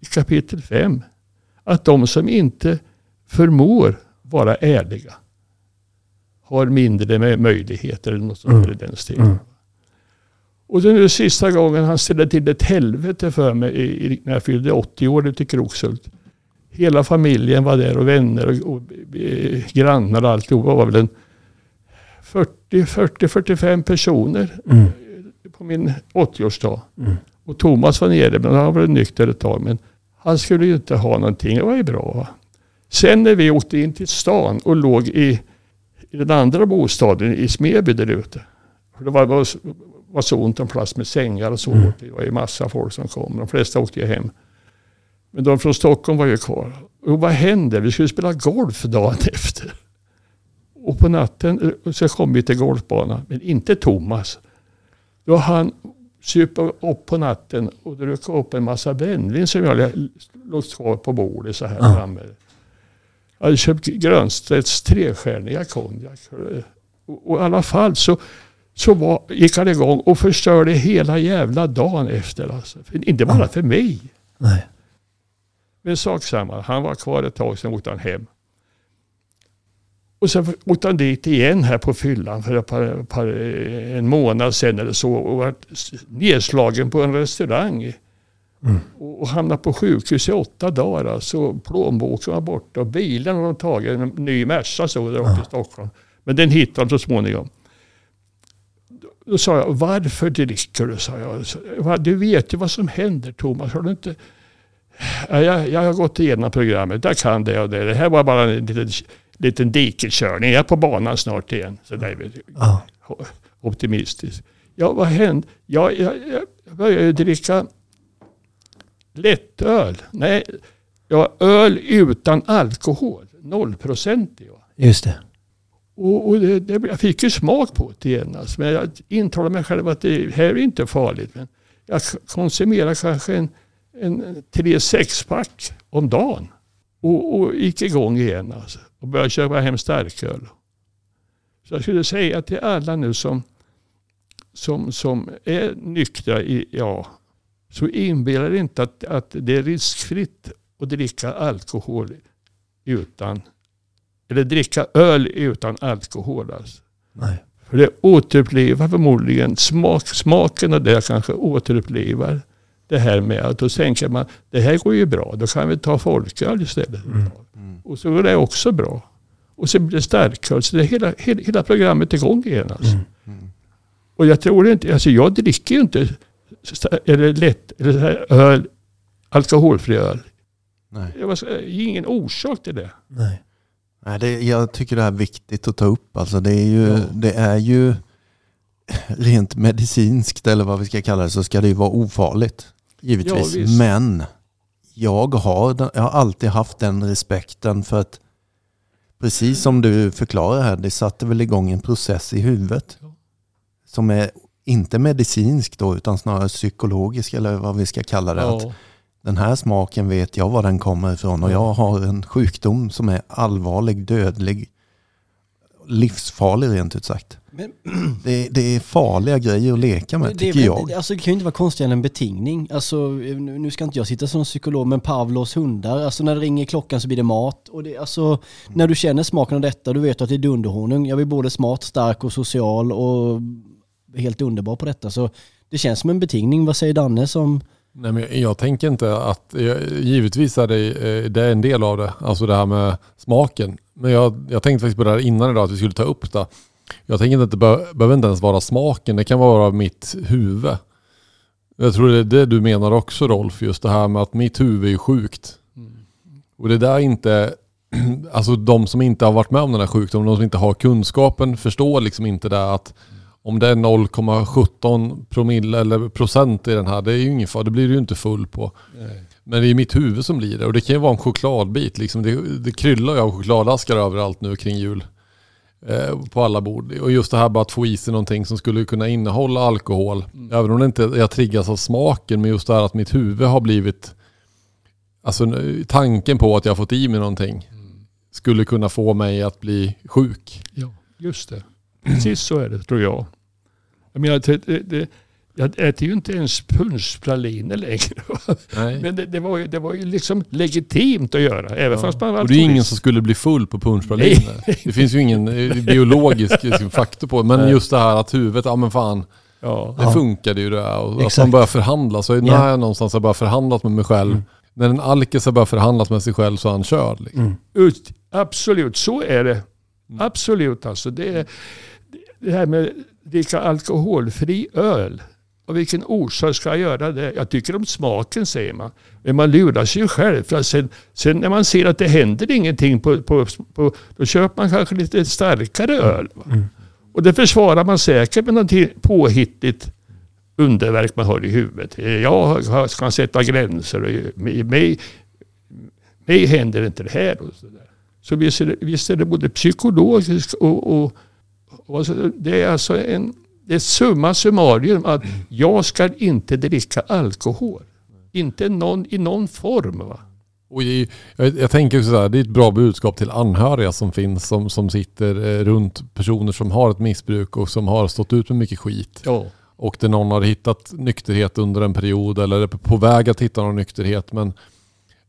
i kapitel 5 att de som inte förmår vara ärliga har mindre möjligheter eller något sånt Mm. i den stilen. Mm. Och det är sista gången han ställde till ett helvete för mig i, i, när jag fyllde 80 år ute i Krokshult. Hela familjen var där och vänner och, och eh, grannar och alltihop. Det var väl en 40-45 personer Mm. på min 80-årsdag. Mm. Och Thomas var nere, men han var väl nykter ett tag. Men han skulle ju inte ha någonting. Det var ju bra. Sen när vi åkte in till stan och låg i, i den andra bostaden i Smedby där ute. För det var, var, var så ont om plats med sängar och så. Mm. Det var ju massa folk som kom. De flesta åkte ju hem. Men de från Stockholm var ju kvar. Och vad hände? Vi skulle spela golf dagen efter. Och på natten eh, så kom vi till golfbanan. Men inte Thomas. Då han supa upp på natten och druckit upp en massa brännvin som jag låg kvar på bordet så här framme. Jag hade köpt Grönstedts trestjärniga konjak. Och, och i alla fall så, så var, gick han igång och förstörde hela jävla dagen efter. Alltså. Inte bara Ja. för mig. Nej. Men sak samma, han var kvar ett tag, sen åkte han hem. Och sen åkte han dit igen här på fyllan för par, par, en månad sedan eller så och var nedslagen på en restaurang. Mm. Och, och hamnade på sjukhus i åtta dagar. Alltså, plånboken var borta och bilen har de tagit, en ny Merca stod där uppe i Stockholm. Men den hittade de så småningom. Då- Då sa jag, varför dricker du? Sa jag. Så, "Va, Du vet ju vad som händer Thomas. Har du inte... Ja, jag, jag har gått igenom programmet, jag kan det och det. Det här var bara en liten, liten dikeskörning. Jag är på banan snart igen. Så där är Ja. optimistisk. Ja, vad hände? Ja, jag, jag började dricka lättöl. Nej, ja, öl utan alkohol. Nollprocentig. Just det. Och, och det, det, jag fick ju smak på det igen. Alltså. Men jag intalade mig själv att det här är inte farligt. Men jag konsumerar kanske en, en tre sexpack om dagen. Och, och gick igång igen alltså. Och började köpa hem starköl. Så jag skulle säga till alla nu som, som, som är nyktra, i, ja, så inbilla er inte att, att det är riskfritt att dricka alkohol utan eller dricka öl utan alkohol. Alltså. Nej. För det återupplivar förmodligen smak, smaken och det kanske återupplivar det här med att då tänker man det här går ju bra, då kan vi ta folköl istället. Och så går det också bra. Och så blir det starköl. Så det är hela, hela, hela programmet igång igen. Alltså. Och jag tror inte, alltså jag dricker ju inte eller lätt, eller så här öl, alkoholfri öl. Nej. Det var ingen orsak till det. Nej. Nej, det, jag tycker det är viktigt att ta upp. Alltså det, är ju, Ja. det är ju rent medicinskt eller vad vi ska kalla det så ska det ju vara ofarligt. Givetvis. Ja. Men jag har, jag har alltid haft den respekten för att precis som du förklarar här, det satte väl igång en process i huvudet. Ja. Som är inte medicinsk då utan snarare psykologisk eller vad vi ska kalla det. Att Ja. den här smaken vet jag var den kommer ifrån och jag har en sjukdom som är allvarlig, dödlig, livsfarlig rent ut sagt. Men, Det, det är farliga grejer att leka med det, tycker jag. Alltså, det kan ju inte vara konstigare än en betingning. Alltså, nu, nu ska inte jag sitta som psykolog, men Pavlos hundar, alltså när det ringer klockan så blir det mat. Och det, alltså, när du känner smaken av detta, du vet att det är dunderhonung. Jag blir både smart, stark och social och helt underbar på detta. Så det känns som en betingning. Vad säger Danne som... Nej, men jag tänker inte att, givetvis är det, eh, det är en del av det, alltså det här med smaken. Men jag, jag tänkte faktiskt på det här innan idag, att vi skulle ta upp det. Jag tänker inte att det be, behöver inte ens vara smaken, det kan vara mitt huvud. Jag tror det är det du menar också Rolf, just det här med att mitt huvud är sjukt. Och det där är inte, alltså de som inte har varit med om den här sjukdomen, de som inte har kunskapen förstår liksom inte det att om det är 0,17 promille eller procent i den här, det är ju ingen fara, det blir du ju inte full på. Men det är mitt huvud som blir det. Och det kan ju vara en chokladbit. Liksom. Det, det kryllar ju av chokladaskar överallt nu kring jul. Eh, på alla bord. Och just det här bara att få i sig någonting som skulle kunna innehålla alkohol. Även om det inte jag triggas av smaken. Men just det här att mitt huvud har blivit... Alltså tanken på att jag har fått i mig någonting. Skulle kunna få mig att bli sjuk. Ja, just det. Precis så är det tror jag. Jag menar, det, det, jag äter ju inte ens punschpraliner längre. Nej. Men det, det, var ju, det var ju liksom legitimt att göra. Även fast man var Och det är ingen som skulle bli full på punschpraliner. Det finns ju ingen eh, biologisk liksom, faktor på det. Men Nej. just det här att huvudet, ja men fan. Ja. Det Ja. funkade ju det. här. Och att Exakt. man börjar förhandla. Så när Ja. jag någonstans har börjat förhandlat med mig själv. Mm. När en alkis har börjat förhandlas med sig själv så är han körd. Liksom. Mm. Ut, absolut, så är det. Absolut alltså. Det, är, det här med att dricka alkoholfri öl. Av vilken orsak ska jag göra det? Jag tycker om smaken säger man. Men man lurar sig ju själv. För sen, sen när man ser att det händer ingenting, på, på, på, då köper man kanske lite starkare öl. Mm. Och det försvarar man säkert med något påhittigt underverk man har i huvudet. Jag kan sätta gränser och mig, mig händer inte det här. Och så där. Så visst är, det, visst är det både psykologiskt och, och, det är alltså en, det är summa summarum att jag ska inte dricka alkohol. Inte någon, i någon form. Va? Och jag, jag, tänker så här, det är ett bra budskap till anhöriga som finns som, som sitter eh, runt personer som har ett missbruk och som har stått ut med mycket skit. Ja. Och där någon har hittat nykterhet under en period eller är på väg att hitta någon nykterhet. Men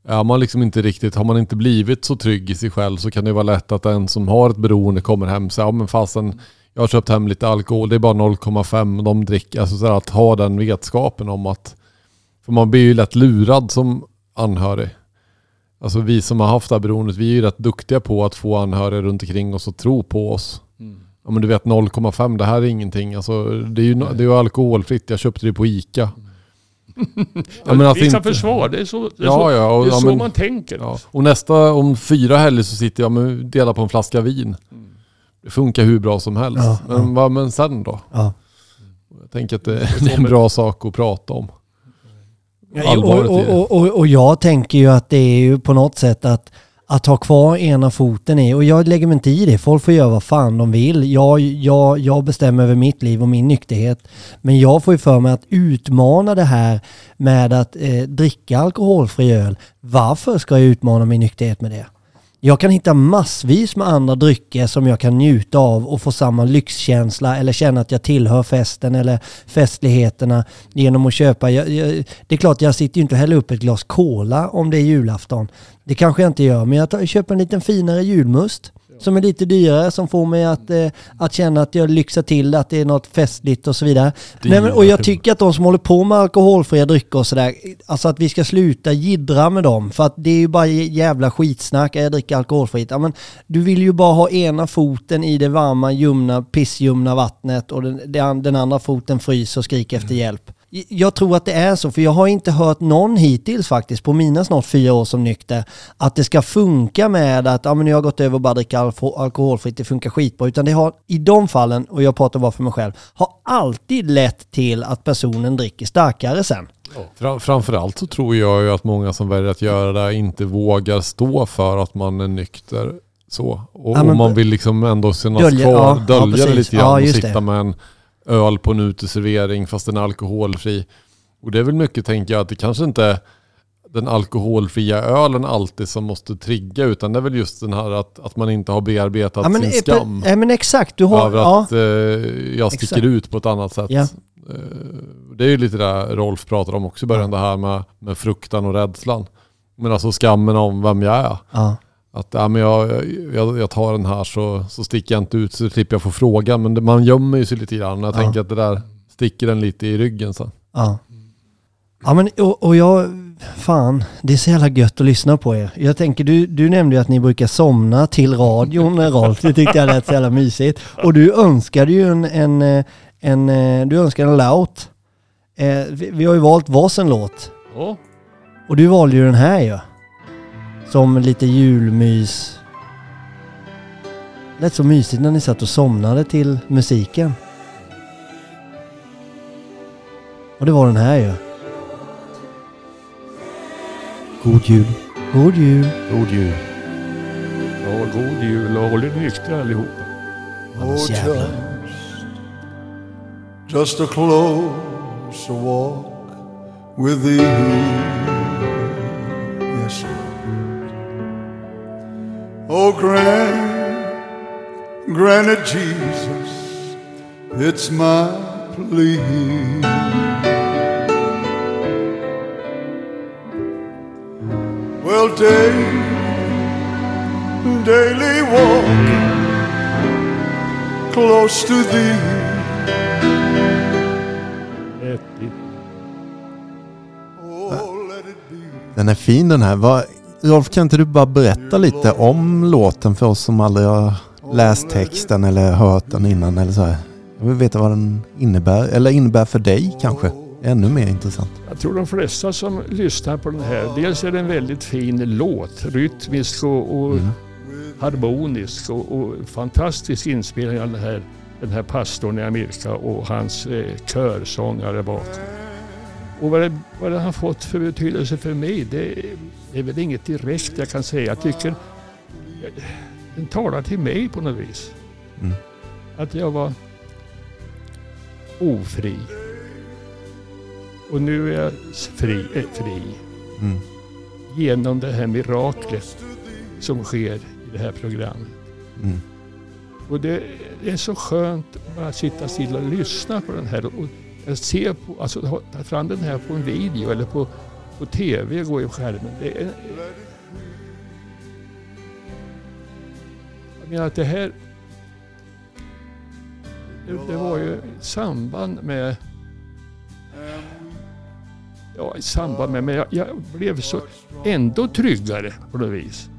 är man liksom inte riktigt, har man inte blivit så trygg i sig själv så kan det vara lätt att en som har ett beroende kommer hem och säger ja men fasen jag har köpt hem lite alkohol, det är bara 0,5 de dricker. Alltså så att ha den vetskapen om att, för man blir ju lätt lurad som anhörig. Alltså vi som har haft det här beroendet, vi är ju rätt duktiga på att få anhöriga runt omkring oss att tro på oss. Ja men du vet 0,5 det här är ingenting. Alltså, det är ju det är ju alkoholfritt, jag köpte det på ICA. Ja, men alltså Vissa inte- försvar, det är så, det är Ja, så, ja, och- det är ja, så men- man tänker. Ja. Och nästa, om fyra helger så sitter jag och delar på en flaska vin. Det funkar hur bra som helst. Ja, men, vad, men sen då? Ja. Jag tänker att det, det är en bra sak att prata om. Och, och, och, och jag tänker ju att det är ju på något sätt att, att ha kvar ena foten i, och jag lägger mig inte i det, folk får göra vad fan de vill. Jag, jag, jag bestämmer över mitt liv och min nykterhet. Men jag får ju för mig att utmana det här med att eh, dricka alkoholfri öl. Varför ska jag utmana min nykterhet med det? Jag kan hitta massvis med andra drycker som jag kan njuta av och få samma lyxkänsla eller känna att jag tillhör festen eller festligheterna genom att köpa. Jag, jag, det är klart, jag sitter ju inte och häller upp ett glas cola om det är julafton. Det kanske jag inte gör, men jag tar, köper en liten finare julmust som är lite dyrare, som får mig att, eh, att känna att jag lyxar till, att det är något festligt och så vidare. Nej, men, och jag tycker att de som håller på med alkoholfria drycker och sådär, alltså att vi ska sluta jiddra med dem. För att det är ju bara jävla skitsnack, jag dricker alkoholfritt. Ja, men du vill ju bara ha ena foten i det varma, ljumna, pissljumna vattnet och den, den, den andra foten fryser och skriker efter hjälp. Jag tror att det är så, för jag har inte hört någon hittills faktiskt på mina snart fyra år som nykter att det ska funka med att ja, men jag har gått över och bara dricka alko- alkoholfritt, det funkar skitbra. Utan det har i de fallen, och jag pratar bara för mig själv, har alltid lett till att personen dricker starkare sen. Fram, framförallt så tror jag ju att många som väljer att göra det inte vågar stå för att man är nykter. Så. Och, Ja, men- och man vill liksom ändå synas Dölja- kvar, ja, ja, dölja det precis. lite grann Ja, och sitta det. med en öl på en uteservering fast den är alkoholfri. Och det är väl mycket tänker jag att det kanske inte är den alkoholfria ölen alltid som måste trigga utan det är väl just den här att, att man inte har bearbetat Ja men, sin skam. ja, men exakt, du har... över Ja, att eh, jag sticker Exakt. ut på ett annat sätt. Ja. Eh, det är ju lite det Rolf pratar om också i början, det här med, med fruktan och rädslan. Men alltså skammen om vem jag är. Ja. Att ja, men jag, jag, jag tar den här så, så sticker jag inte ut så slipper jag få frågan. Men det, man gömmer ju sig lite grann. Jag Ja. tänker att det där sticker den lite i ryggen sen. Ja. Ja men och, och jag, fan, det är så jävla gött att lyssna på er. Jag tänker, du, du nämnde ju att ni brukar somna till radion Rolf, det tyckte jag lät så jävla mysigt. Och du önskade ju en, en, en, eh, du önskade en låt. Eh, vi, vi har ju valt varsin låt. Ja. Och du valde ju den här ju. Som lite julmys. Lät så mysigt när ni satt och somnade till musiken. Och det var den här ju. God jul. God jul. God jul. ja, god jul och håll er nyktra allihopa. Annars jävlar. just a closer walk with thee. Yes. Oh, grant, grant it, Jesus, it's my plea. Well, day, daily walk close to thee. Häftigt. Oh, let it be. Den är fin den här. Vad, Rolf, kan inte du bara berätta lite om låten för oss som aldrig har läst texten eller hört den innan eller så här? Jag vill veta vad den innebär, eller innebär för dig kanske. Ännu mer intressant. Jag tror de flesta som lyssnar på den här, dels är det en väldigt fin låt, rytmisk och, och harmonisk och, och fantastisk inspelning av den här, den här pastorn i Amerika och hans eh, körsångare bakom. Och vad det, vad det har fått för betydelse för mig, det, det är väl inget direkt jag kan säga. Jag tycker den talar till mig på något vis. Mm. Att jag var ofri. Och nu är jag fri. Äh, fri Mm. genom det här miraklet som sker i det här programmet. Mm. Och det är så skönt att sitta still och lyssna på den här. Och jag ser på, alltså ta fram den här på en video eller på, på tv, gå i skärmen. Det är, jag menar att det här det, var ju i samband med Ja, i samband med, men jag, jag blev så ändå tryggare på något vis.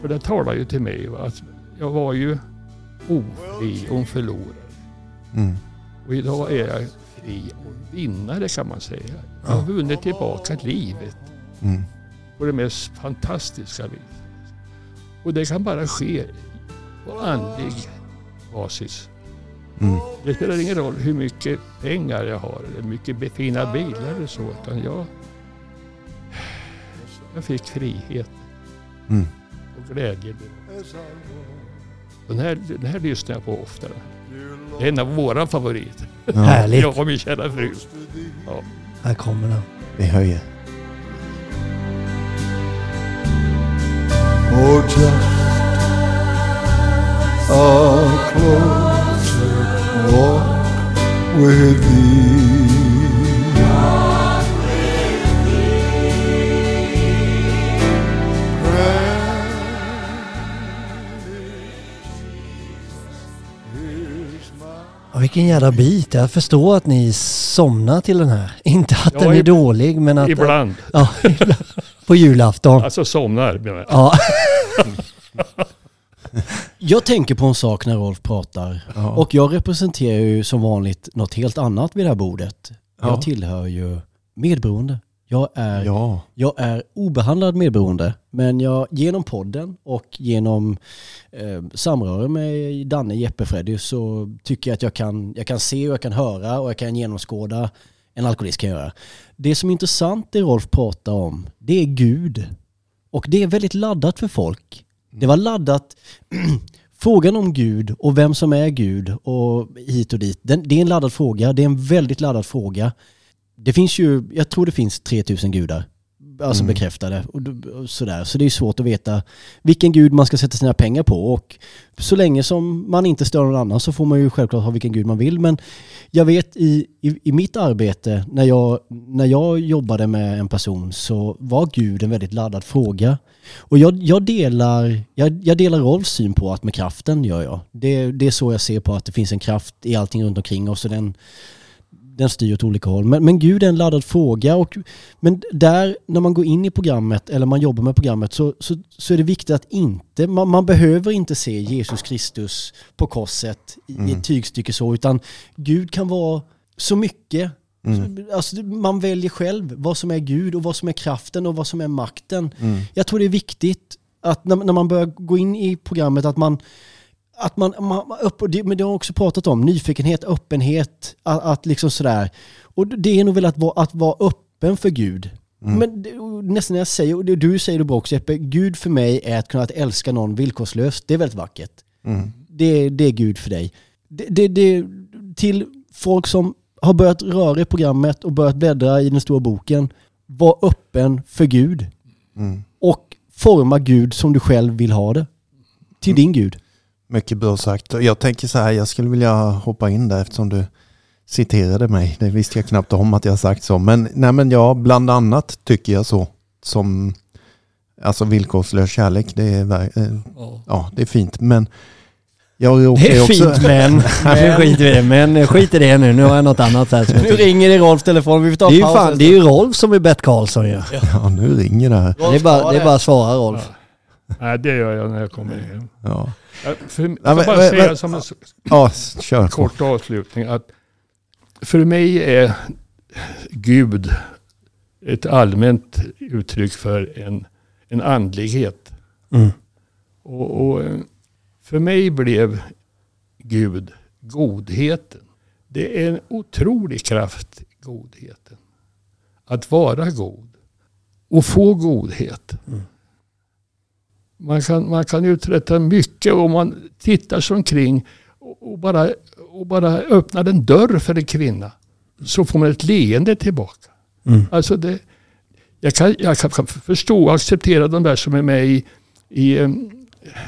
För det talar ju till mig va, att jag var ju ofri och förlorad. Mm. Och idag är jag fri och vinnare kan man säga. Jag har vunnit tillbaka livet Mm. på det mest fantastiska vis. Och det kan bara ske på andlig basis. Mm. Det spelar ingen roll hur mycket pengar jag har eller hur mycket fina bilar eller så. Utan jag, jag fick frihet Mm. och glädje. Den här, den här lyssnar jag på ofta. Det är en av våra favoriter. Ja, Härligt. Jag och min kära fru. Ja. Här kommer den. vi höjer. Oh, just a closer walk with thee. Vilken jävla bit. Jag förstår att ni somnar till den här. Inte att Ja, den är dålig, men att... Ibland. Ja, ibland. På julafton. Alltså somnar menar jag. Ja. Jag tänker på en sak när Rolf pratar. Ja. Och jag representerar ju som vanligt något helt annat vid det här bordet. Ja. Jag tillhör ju medberoende. Jag är, ja. jag är obehandlad medberoende. Men jag, genom podden och genom eh, samröre med Danne, Jeppe, Freddy så tycker jag att jag kan, jag kan se och jag kan höra och jag kan genomskåda en alkoholist kan göra. Det som är intressant det Rolf pratar om, det är Gud. Och det är väldigt laddat för folk. Det var laddat, frågan om Gud och vem som är Gud och hit och dit, den, det är en laddad fråga. Det är en väldigt laddad fråga. Det finns ju, jag tror det finns 3000 gudar. Alltså Mm. bekräftade och, sådär. Så det är svårt att veta vilken gud man ska sätta sina pengar på. Och så länge som man inte stör någon annan så får man ju självklart ha vilken gud man vill. Men jag vet i, i, i mitt arbete när jag, när jag jobbade med en person så var Gud en väldigt laddad fråga. Och jag, jag, delar, jag, jag delar Rolfs syn på att med kraften gör jag. Det, det är så jag ser på att det finns en kraft i allting runt omkring oss och den, den styr åt olika håll. Men, men Gud är en laddad fråga. Och, men där, när man går in i programmet eller man jobbar med programmet så, så, så är det viktigt att inte, man, man behöver inte se Jesus Kristus på korset i Mm. ett tygstycke så, utan Gud kan vara så mycket. Mm. Alltså, man väljer själv vad som är Gud och vad som är kraften och vad som är makten. Mm. Jag tror det är viktigt att när, när man börjar gå in i programmet att man att man, man upp, men det har jag också pratat om, nyfikenhet, öppenhet, att, att liksom sådär. Och det är nog väl att vara, att vara öppen för Gud. Mm. Men det, nästan när jag säger, och det- du säger det bra också Jeppe, Gud för mig är att kunna att älska någon villkorslöst. Det är väldigt vackert. Mm. Det, det är Gud för dig. Det, det, det, till folk som har börjat röra i programmet och börjat bläddra i den stora boken, var öppen för Gud Mm. och forma Gud som du själv vill ha det. Till din Gud. Mycket bra sagt. Jag tänker så här, jag skulle vilja hoppa in där eftersom du citerade mig. Det visste jag knappt om att jag sagt så. Men, nej men ja, bland annat tycker jag så. Som, alltså villkorslös kärlek, det är, eh, ja, det är fint. Men jag råkar Det är också... fint men, men skit i det. Men skit i det nu. Nu har jag något annat här Nu ringer det Rolfs telefon, vi får ta det är, ju paus fan, det är ju Rolf som är Bert Karlsson ju. Ja, nu ringer det här. Det är bara, det är bara att svara Rolf. Nej, det gör jag när jag kommer hem. Ja, Jag, för, jag Ja, men- bara säga som en ja kör kort avslutning att för mig är Gud ett allmänt uttryck för en, en andlighet. Mm. Och, och eh, för mig blev Gud godheten. Det är en otrolig kraft godheten. Att vara god och få godhet. Man kan, man kan uträtta mycket om man tittar sig omkring och, bara, och bara öppnar en dörr för en kvinna så får man ett leende tillbaka. Mm. Alltså det, jag, kan, jag kan förstå och acceptera de där som är med i, i eh,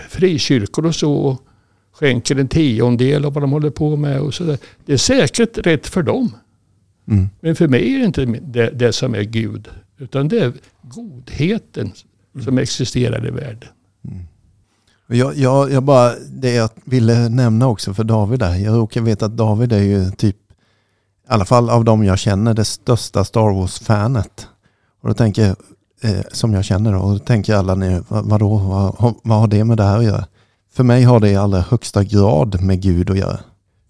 frikyrkor och så och skänker en tiondel av vad de håller på med och så där. Det är säkert rätt för dem. Mm. Men för mig är det inte det, det som är Gud. Utan det är godheten som existerar i världen. Mm. Jag, jag, jag bara, det jag ville nämna också för David där. Jag råkar veta att David är ju typ, i alla fall av de jag känner, det största Star Wars-fanet. Och då tänker jag, eh, som jag känner då, och då tänker alla nu, vad, vadå, vad, vad har det med det här att göra? För mig har det i allra högsta grad med Gud att göra.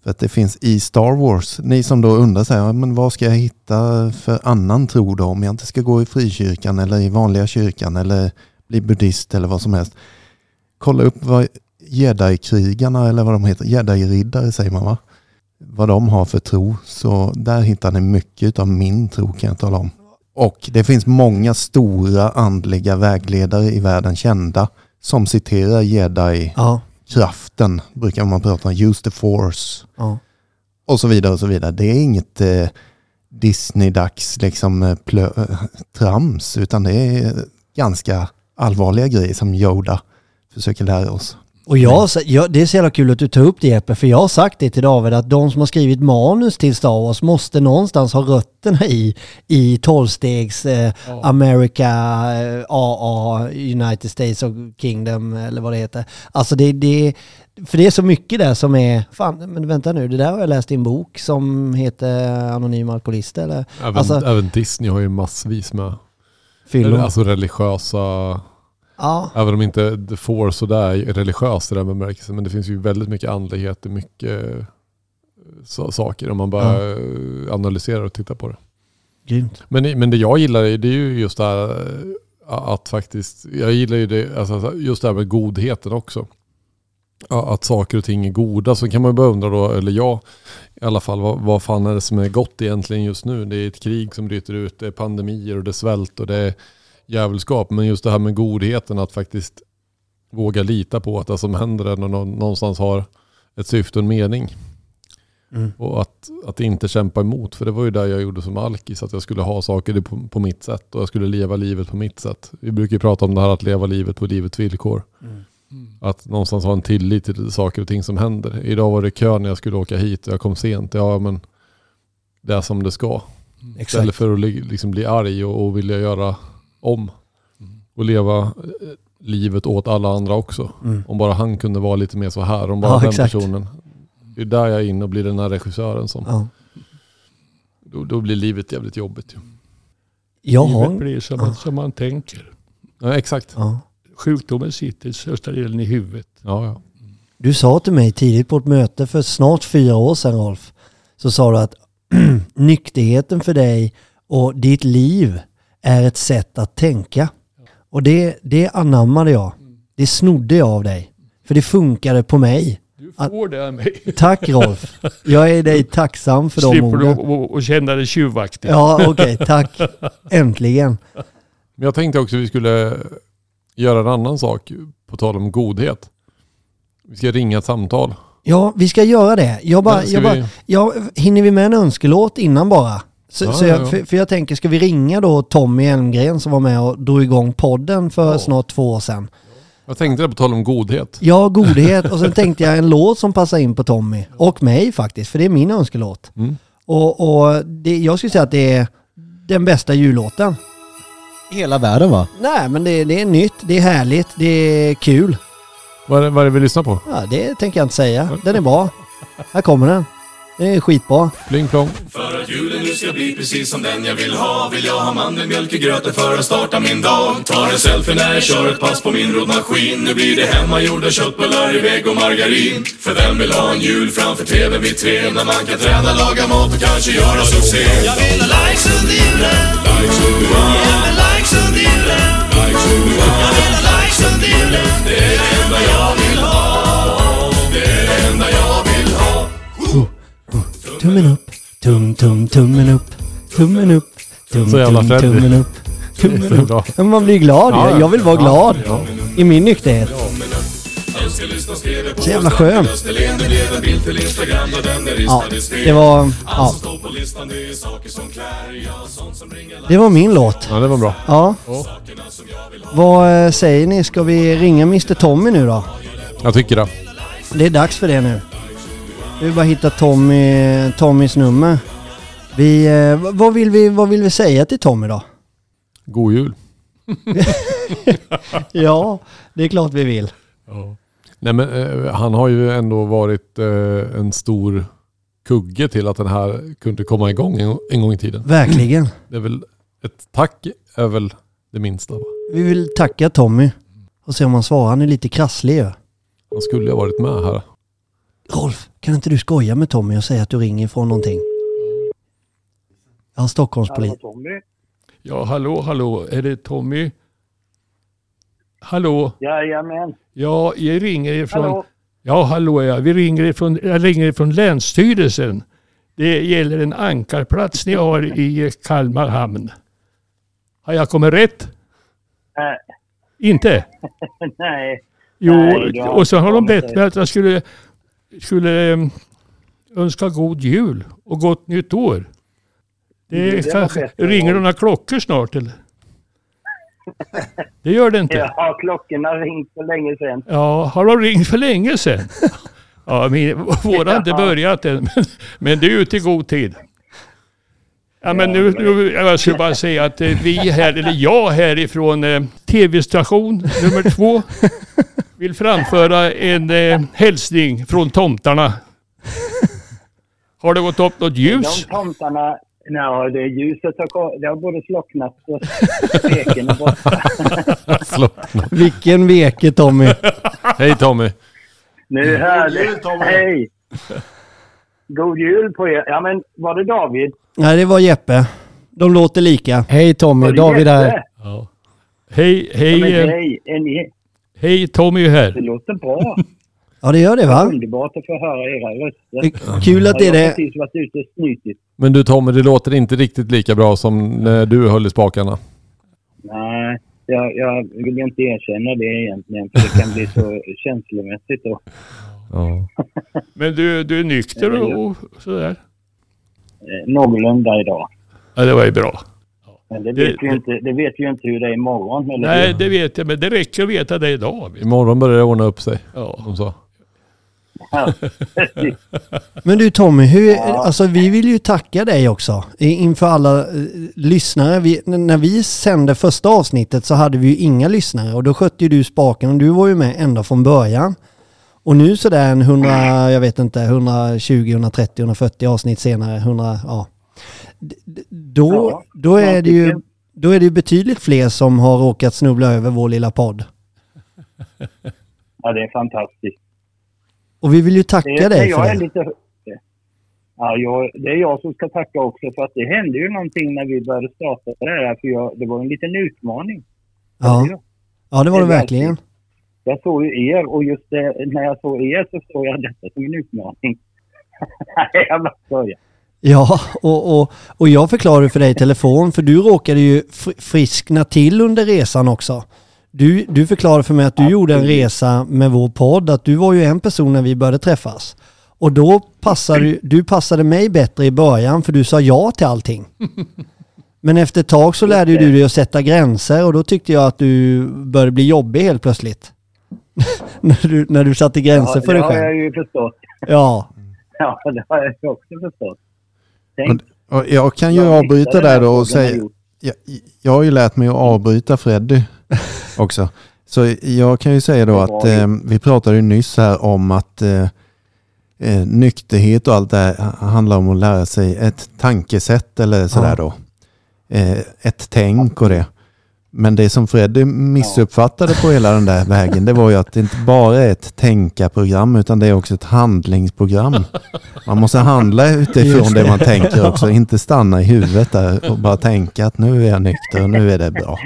För att det finns i Star Wars, ni som då undrar så här, men vad ska jag hitta för annan tro då om jag inte ska gå i frikyrkan eller i vanliga kyrkan eller bli buddhist eller vad som helst. Kolla upp vad jedi-krigarna eller vad de heter, jedi-riddare säger man va? Vad de har för tro. Så där hittar ni mycket av min tro kan jag tala om. Och det finns många stora andliga vägledare i världen kända som citerar jedi-kraften, Ja, brukar man prata om, use the force ja. och så vidare och så vidare. Det är inget eh, Disney-dags liksom eh, plö- eh, trams utan det är ganska allvarliga grejer som Yoda försöker lära oss. Och jag, jag, det är så jävla kul att du tar upp det Jeppe, för jag har sagt det till David att de som har skrivit manus till Star Wars måste någonstans ha rötterna i, i tolvstegs eh, America, eh, AA, United States of Kingdom eller vad det heter. Alltså det, det, för det är så mycket där som är, fan men vänta nu, det där har jag läst i en bok som heter Anonym Alkoholist eller Även, Alltså- även Disney har ju massvis med Fyllo. alltså religiösa, Ja, även om inte The Force så där är religiöst i den bemärkelsen, men det finns ju väldigt mycket andlighet och mycket eh, så, saker om man bara eh, analyserar och tittar på det. grymt. Men, men det jag gillar är- det är ju just det här eh, att faktiskt, jag gillar ju det, alltså just det här med godheten också. Ja, Att saker och ting är goda. Så kan man ju börja undra då, eller jag i alla fall, vad, vad fan är det som är gott egentligen just nu? Det är ett krig som bryter ut, det är pandemier och det är svält och det är djävulskap. Men just det här med godheten, att faktiskt våga lita på att det som händer är nå- någonstans har ett syfte och en mening. Mm. Och att, att inte kämpa emot. För det var ju det jag gjorde som alkis. Att jag skulle ha saker på, på mitt sätt. Och jag skulle leva livet på mitt sätt. Vi brukar ju prata om det här att leva livet på livets villkor. Mm. Att någonstans ha en tillit till saker och ting som händer. Idag var det kö när jag skulle åka hit och jag kom sent. Ja men det är som det ska. Istället Exakt. för att li- liksom bli arg och, och vilja göra om. Och leva eh, livet åt alla andra också. Mm. Om bara han kunde vara lite mer så här. Om bara Ja, den exakt. personen. Det är där jag är inne och blir den här regissören som. Ja. Då, då blir livet jävligt jobbigt. ju. Jag Livet har... blir som, man- som man tänker. Ja, exakt. Ja. Sjukdomen sitter i största delen i huvudet. Ja, ja. Du sa till mig tidigt på ett möte för snart fyra år sedan Rolf, så sa du att nykterheten för dig och ditt liv är ett sätt att tänka. Och det, det anammade jag. Det snodde jag av dig. För det funkade på mig. Du får det av mig. Tack Rolf. Jag är dig tacksam för de Slipper du orden. att- känna dig tjuvaktig. Ja, okej. tack. Äntligen. Men jag tänkte också att vi skulle göra en annan sak på tal om godhet. Vi ska ringa ett samtal. Ja, vi ska göra det. Jag bara, jag bara, vi- ja, hinner vi med en önskelåt innan bara? Så, Ja, så ja, jag, ja. för, för jag tänker, ska vi ringa då Tommy Elmgren som var med och drog igång podden för Ja. snart två år sedan? Jag tänkte det på tal om godhet. Ja, godhet. Och sen tänkte jag en låt som passar in på Tommy. Och mig faktiskt, för det är min önskelåt. Mm. Och, och det, jag skulle säga att det är den bästa jullåten. I hela världen va? Nej, men det, det är nytt, det är härligt, det är kul. Vad är, det, vad är det vi lyssnar på? Ja, det tänker jag inte säga. Den är bra. Här kommer den. Den är skitbra. Pling plong. För att julen nu ska bli precis som den jag vill ha Vill jag ha mandelmjölk i gröten för att starta min dag. Tar en selfie när jag kör ett pass på min roddmaskin. Nu blir det hemmagjorda köttbullar i vägg och margarin. För vem vill ha en jul framför tvn vid tre När man kan träna, laga mat och kanske göra succé? Jag vill ha likes under julen. Likes under julen. Ge mig likes under julen. Likes under julen. Jag vill ha likes under julen. Det är det enda jag vill Tummen upp, tum tum tummen upp, tummen upp, tum Så jävla tum tummen upp. Tummen upp. Ja, men man blir glad Ja, ja. Jag vill vara Ja, glad ja. i min nykterhet. Så jävla skön. Ja, det var... Ja, det var min låt. Ja, det var bra. Ja. Vad eh, säger ni? Ska vi ringa Mr Tommy nu då? Jag tycker det. Det är dags för det nu. Vi vill bara hitta Tommy, Tommys nummer. Vi, eh, vad, vill vi, vad vill vi säga till Tommy då? God jul. Ja, det är klart vi vill. Nej men eh, han har ju ändå varit eh, en stor kugge till att den här kunde komma igång en, en gång i tiden. Verkligen. Det är väl ett tack är väl det minsta. Va? Vi vill tacka Tommy och se om han svarar. Han är lite krasslig ju. Han skulle ju ha varit med här. Rolf, kan inte du skoja med Tommy och säga att du ringer från någonting? Ja, Stockholmspolis. Tommy? Ja, hallå, hallå. Är det Tommy? Hallå? Jajamän. Ja, jag ringer ifrån... Hallå? Ja, hallå ja. Vi ringer ifrån, jag ringer ifrån Länsstyrelsen. Det gäller en ankarplats ni har i Kalmar hamn. Har jag kommit rätt? Äh, Inte? nej. Jo, Nej, och så har de bett mig att jag skulle, skulle eh, önska god jul och gott nytt år. Det, det kanske, ringer några klockor snart eller? Det gör det inte. Ja, klockorna har ringt för länge sedan. Ja, har de ringt för länge sedan? Ja, min, våra har inte Ja. börjat än, men, men det är ute i god tid. Ja, men nu, nu, jag skulle bara säga att eh, vi här, eller jag härifrån eh, tv-station nummer två vill framföra en eh, hälsning från tomtarna. Har det gått upp något ljus? De tomtarna, nej, det ljuset har, det har både slocknat och steken är borta. Vilken veke Tommy. Hej Tommy. Nu härligt. Hej! God jul på er. Ja, men var det David? Nej, det var Jeppe. De låter lika. Hej Tommy, David Jeppe? här. Hej, Ja, hej, men eh, hej, är ni? Hej Tommy är Det här. låter bra. Ja, det gör det va? Underbart att få höra era röster. Kul att det är Jag har det. precis varit ute och snytit. Men du Tommy, det låter inte riktigt lika bra som när du höll i spakarna. Nej, jag, jag vill inte erkänna det egentligen för det kan bli så känslomässigt då. Ja. Men du, du är nykter och, och sådär? Eh, någorlunda idag. Ja, det var ju bra. Men det Det- vet, vi ju inte, det vet ju inte hur det är imorgon. Eller Nej, hur? det vet jag, men det räcker att veta det idag. Imorgon börjar det ordna upp sig. Ja. Som så. Men du Tommy, hur, alltså vi vill ju tacka dig också inför alla eh, lyssnare. Vi, när vi sände första avsnittet så hade vi ju inga lyssnare och då skötte ju du spaken och du var ju med ända från början. Och nu sådär en 100, jag vet inte, 120, 130, 140 avsnitt senare, 100, ja. Då, Ja, då, är det ju, då är det ju betydligt fler som har råkat snubbla över vår lilla podd. ja, det är fantastiskt. Och vi vill ju tacka Det, dig jag för är det. lite... Ja, jag, det är jag som ska tacka också för att det hände ju någonting när vi började starta det här. För jag, det var en liten utmaning. Ja, ja det var det Det verkligen. Jag såg ju er och just det, när jag såg er så såg jag detta som en utmaning. Nej, jag bara skojar. Ja, och, och, och jag förklarade för dig i telefon, för du råkade ju fr- friskna till under resan också. Du, du förklarade för mig att du gjorde en resa med vår podd, att du var ju en person när vi började träffas. Och då passade du, passade mig bättre i början för du sa ja till allting. Men efter ett tag så lärde du dig att sätta gränser och då tyckte jag att du började bli jobbig helt plötsligt. när, du, när du satte gränser Ja, för dig det har jag själv. ju förstått. Ja, Ja, det har jag också förstått. Tänk, Jag kan ju avbryta där då och säga, jag, jag har ju lärt mig att avbryta Freddy också. Så jag kan ju säga då att eh, vi pratade ju nyss här om att eh, eh, nykterhet och allt det här handlar om att lära sig ett tankesätt eller sådär då. Eh, ett tänk och det. Men det som Freddy missuppfattade på hela den där vägen, det var ju att det inte bara är ett tänkarprogram utan det är också ett handlingsprogram. Man måste handla utifrån det det. man tänker också, inte stanna i huvudet där och bara tänka att nu är jag nykter och nu är det bra.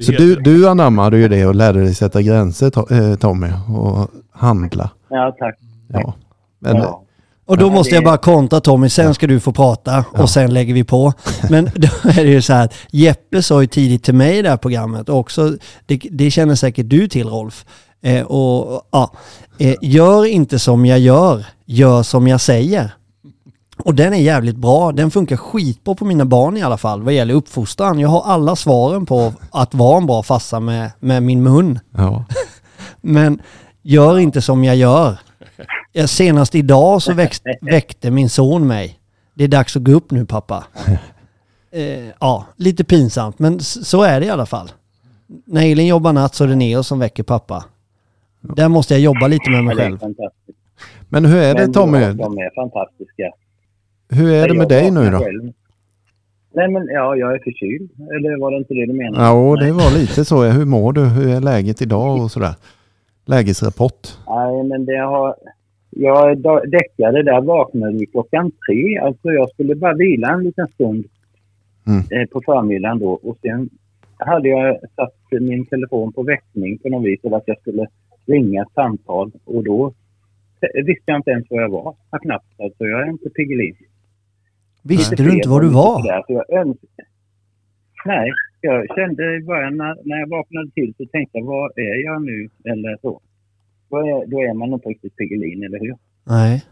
Så du, du anammade ju det och lärde dig sätta gränser eh, Tommy och handla. ja, tack. Ja. Men, Ja. Och då Ja, måste det- jag bara kontra Tommy, sen ska du få prata och sen lägger vi på. Men då är det ju så här, Jeppe sa ju tidigt till mig i det här programmet och också, det, det känner säkert du till Rolf, Eh, och ja, eh, gör inte som jag gör, gör som jag säger. Och den är jävligt bra. Den funkar skitbra på mina barn i alla fall vad gäller uppfostran. Jag har alla svaren på att vara en bra farsa med, med min mun. Ja. Men gör inte som jag gör. Jag, senast idag så växt, väckte min son mig. Det är dags att gå upp nu pappa. Eh, ja, lite pinsamt men så är det i alla fall. När Elin jobbar natt så är det Neo som väcker pappa. Där måste jag jobba lite med mig Ja, det är själv. Men hur är det Tommy? ja, De är fantastiska. Hur är det med dig nu då? Nej men ja, jag är förkyld. Eller var det inte det du menade? Ja, det var lite så. Hur mår du? Hur är läget idag och sådär? Lägesrapport. Nej, men det har... Jag däckade där, vaknade vid klockan tre. Alltså jag skulle bara vila en liten stund Mm. eh, på förmiddagen då. Och sen hade jag satt min telefon på väckning på något vis. Eller att jag skulle ringa ett samtal. Och då visste jag inte ens var jag var. Ja, knappt. Alltså jag är inte Piggelin. Visste du inte var du var? Så jag öns- Nej, jag kände i början när, när jag vaknade till så tänkte jag, vad är jag nu? Eller så. Då är, då är man inte riktigt Piggelin, eller hur? Nej.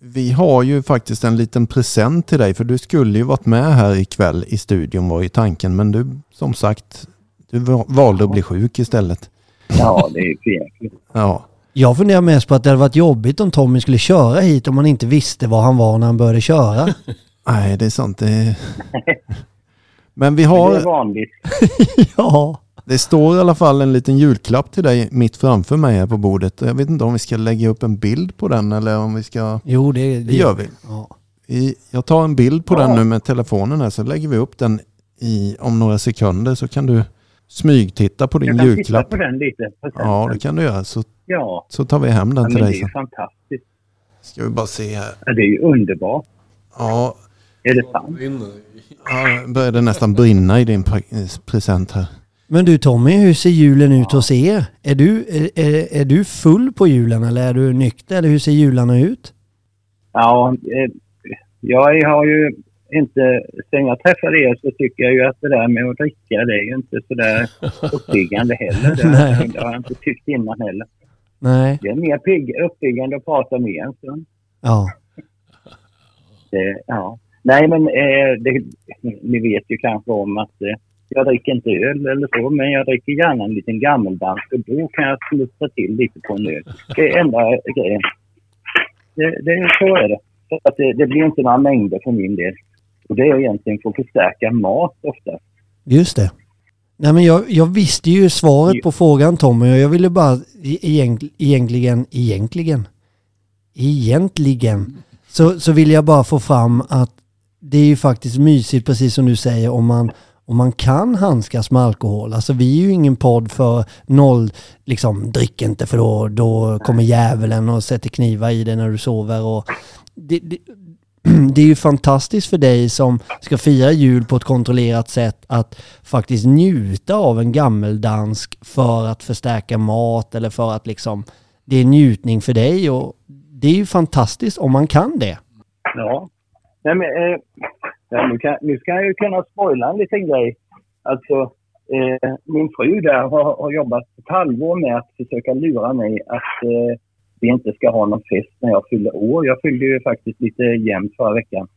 Vi har ju faktiskt en liten present till dig för du skulle ju varit med här ikväll i studion var ju tanken men du som sagt du va- valde att bli sjuk istället. Ja, det är jäkligt. Ja. Jag funderar mest på att det hade varit jobbigt om Tommy skulle köra hit om man inte visste var han var när han började köra. Nej det är sant. Det... Men vi Men Det är har, vanligt. ja. Det står i alla fall en liten julklapp till dig mitt framför mig här på bordet. Jag vet inte om vi ska lägga upp en bild på den eller om vi ska... Jo, det, Det gör vi. Ja. Jag tar en bild på Ja. den nu med telefonen här så lägger vi upp den i, om några sekunder så kan du smygtitta på din Jag kan titta julklapp. på den lite. Ja det kan du göra så, Ja, så tar vi hem ja den men till det är dig ju sen. fantastiskt. Ska vi bara se här. Ja, det är ju underbart. Ja, Är det sant? ja börjar det nästan brinna i din pre- present här. Men du Tommy, hur ser julen ut hos er? Är du, är, är, du full på julen eller är du nykter? Eller hur ser jularna ut? Ja, eh, jag har ju inte... Sen jag träffade er så tycker jag ju att det där med att dricka, det är ju inte så där uppiggande heller. Det, Nej. det har jag inte tyckt innan heller. Nej. Det är mer pigg, uppiggande att prata med en stund. Ja. Det, ja. Nej, men eh, det, ni vet ju kanske om att eh, jag dricker inte öl eller så, men jag dricker gärna en liten gammeldansk och då kan jag smutsa till lite på en öl. Det är enda grejen. Det, det, så är det. Så att det, det blir inte några mängder för min del. Och det är egentligen för att förstärka mat ofta. Just det. Nej men jag, jag visste ju svaret på frågan Tommy och jag ville bara e- egent, egentligen, egentligen, egentligen så, så vill jag bara få fram att det är ju faktiskt mysigt precis som du säger om man, och man kan handskas med alkohol. Alltså vi är ju ingen podd för noll, liksom drick inte för då, då kommer djävulen och sätter knivar i dig när du sover. Och det, det, det är ju fantastiskt för dig som ska fira jul på ett kontrollerat sätt att faktiskt njuta av en gammeldansk för att förstärka mat eller för att liksom det är njutning för dig och det är ju fantastiskt om man kan det. Ja. Nej, men, eh, ja, nu, kan, nu ska jag ju kunna spoila en liten grej. Alltså, eh, min fru där har, har jobbat ett halvår med att försöka lura mig att eh, vi inte ska ha någon fest när jag fyller år. Jag fyllde ju faktiskt lite jämnt förra veckan.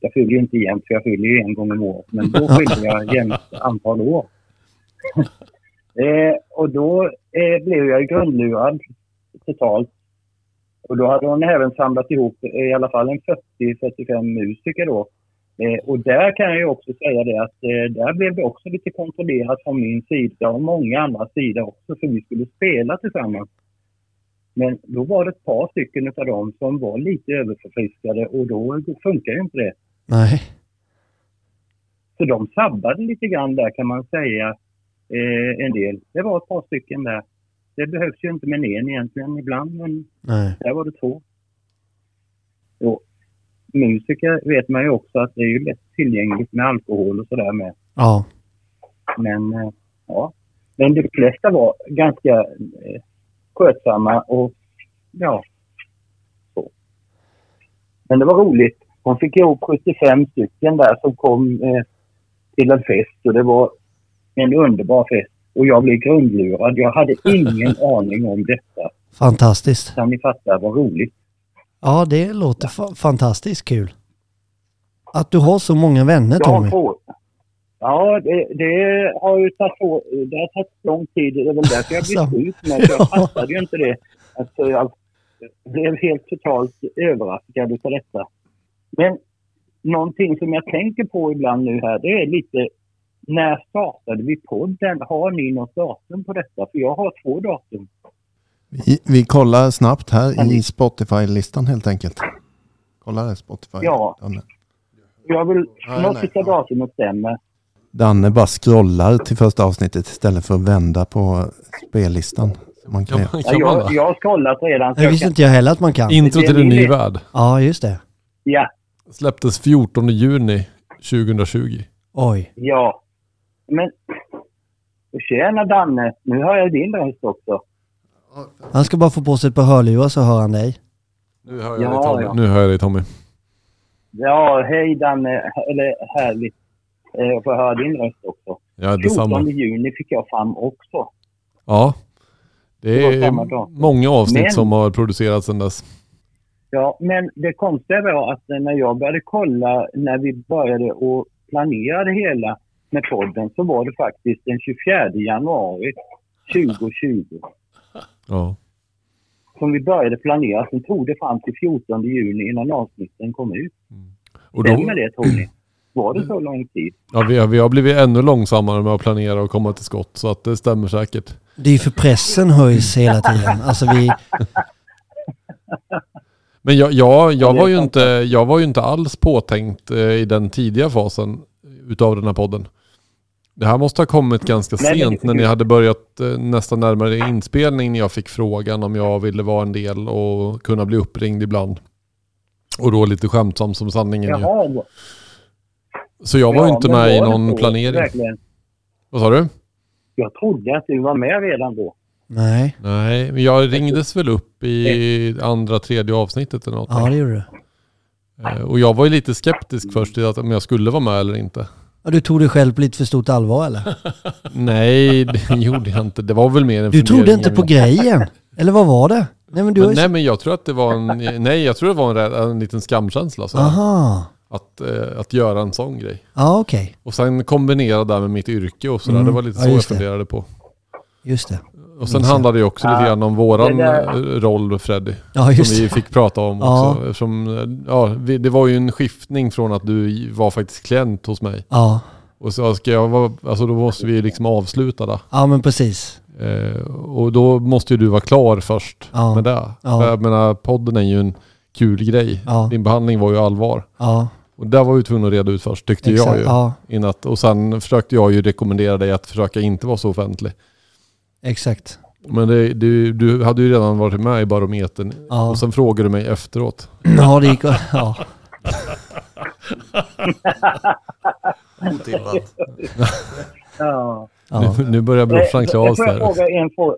Jag fyller ju inte jämnt för jag fyller ju en gång om året. Men då fyllde jag jämnt antal år. eh, och då eh, blev jag grundlurad totalt. Och då hade hon även samlat ihop eh, i alla fall en 40-45 musiker då. Eh, och där kan jag också säga det att eh, där blev det också lite kontrollerat från min sida och många andra sidor också för vi skulle spela tillsammans. Men då var det ett par stycken av dem som var lite överförfriskade och då funkar ju inte det. Nej. Så de sabbade lite grann där kan man säga eh, en del. Det var ett par stycken där. Det behövs ju inte med en egentligen ibland men Nej. där var det två. Och musiker vet man ju också att det är ju lätt tillgängligt med alkohol och sådär med. Ja. Men eh, ja. Men de flesta var ganska eh, skötsamma och ja. Så. Men det var roligt. Hon fick ihop 75 stycken där som kom eh, till en fest och det var en underbar fest. Och jag blev grundlurad. Jag hade ingen aning om detta. Fantastiskt. Kan ni fatta vad roligt? Ja, det låter fa- fantastiskt kul. Att du har så många vänner Tommy. Ja, det, det har ju tagit, det har tagit lång tid. Det är väl därför jag blev sjuk. Men jag fattade ju inte det. Alltså, jag blev helt totalt överraskad av detta. Men någonting som jag tänker på ibland nu här, det är lite när startade vi podden? Har ni något datum på detta? För jag har två datum. Vi, vi kollar snabbt här i Spotify-listan helt enkelt. Kolla där Spotify. Ja. Danne. Jag vill, nej, utav datumet stämmer. Danne bara scrollar till första avsnittet istället för att vända på spellistan. Man kan göra. Ja, jag, jag har kollat redan. Det jag visste kan- inte jag heller att man kan. Intro till en ny värld. Ja, just det. Ja, Släpptes 14 juni 2020. Oj. ja. Men... Tjena Danne, nu hör jag din röst också. Han ska bara få på sig ett par hörlurar så hör han dig. Nu hör jag Ja, dig Tommy. ja. Nu hör jag dig Tommy. Ja, hej Danne. Eller härligt. Eh, att få höra din röst också. Ja, 14 detsamma. juni fick jag fram också. Ja. Det Det är samma dag. många avsnitt Men- som har producerats sedan dess. Ja, men det konstiga var att när jag började kolla när vi började och planera det hela med podden så var det faktiskt den 24 januari 2020 Ja. som vi började planera. Sen tog det fram till 14 juni innan avsnitten kom ut. Och då, Stämmer det tror ni? Var det så lång tid? ja, vi, har, vi har blivit ännu långsammare med att planera och komma till skott. Så att det stämmer säkert. Det är ju för pressen höjs hela tiden. Alltså vi... Men jag, jag, jag, var ju inte, jag var ju inte alls påtänkt eh, i den tidiga fasen utav den här podden. Det här måste ha kommit ganska Nej, sent när ni hade börjat eh, nästan närmare inspelning när jag fick frågan om jag ville vara en del och kunna bli uppringd ibland. Och då lite skämtsam som sanningen ju. Jaha. Så jag var ju Ja, inte med i någon så? planering. Verkligen. Vad sa du? Jag trodde att du var med redan då. Nej. Nej, men jag ringdes väl upp i andra, tredje avsnittet eller något. Ja, det gjorde du. Eh, Och jag var ju lite skeptisk först till att om jag skulle vara med eller inte. Ja, du tog dig själv på lite för stort allvar eller? Nej, det gjorde jag inte. Det var väl mer en Du trodde inte på grejen? Eller vad var det? Nej men du Men, ju... nej men jag tror att det var en, nej jag tror det var en, en liten skamkänsla. Så att, eh, att göra en sån grej. Ja okej. Och sen kombinera det med mitt yrke och sådär. Mm. Det var lite Ja, så jag just det. funderade på. Just det. Och sen handlade det ju också lite Ja, grann om våran eh, roll Freddy. Ja som vi fick prata om Ja. också. Eftersom, eh, ja, vi, det var ju en skiftning från att du var faktiskt klient hos mig. Ja. Och så ska jag vara, alltså då måste vi liksom avsluta det. Ja men precis. Eh, och då måste ju du vara klar först Ja. med det. Ja. För Jag menar, podden är ju en kul grej. Ja. Din behandling var ju allvar. Ja. Och där var vi tvungna att reda ut först, tyckte Exakt. jag ju. Ja. Innan att, och sen försökte jag ju rekommendera dig att försöka inte vara så offentlig. Exakt. Men det, du, du hade ju redan varit med i Barometern. Ja. Och sen frågade du mig efteråt. Ja det gick... Ja. Otippat. Ja. Nu, nu börjar brorsan Eh, Klas får jag här. fråga en fråga?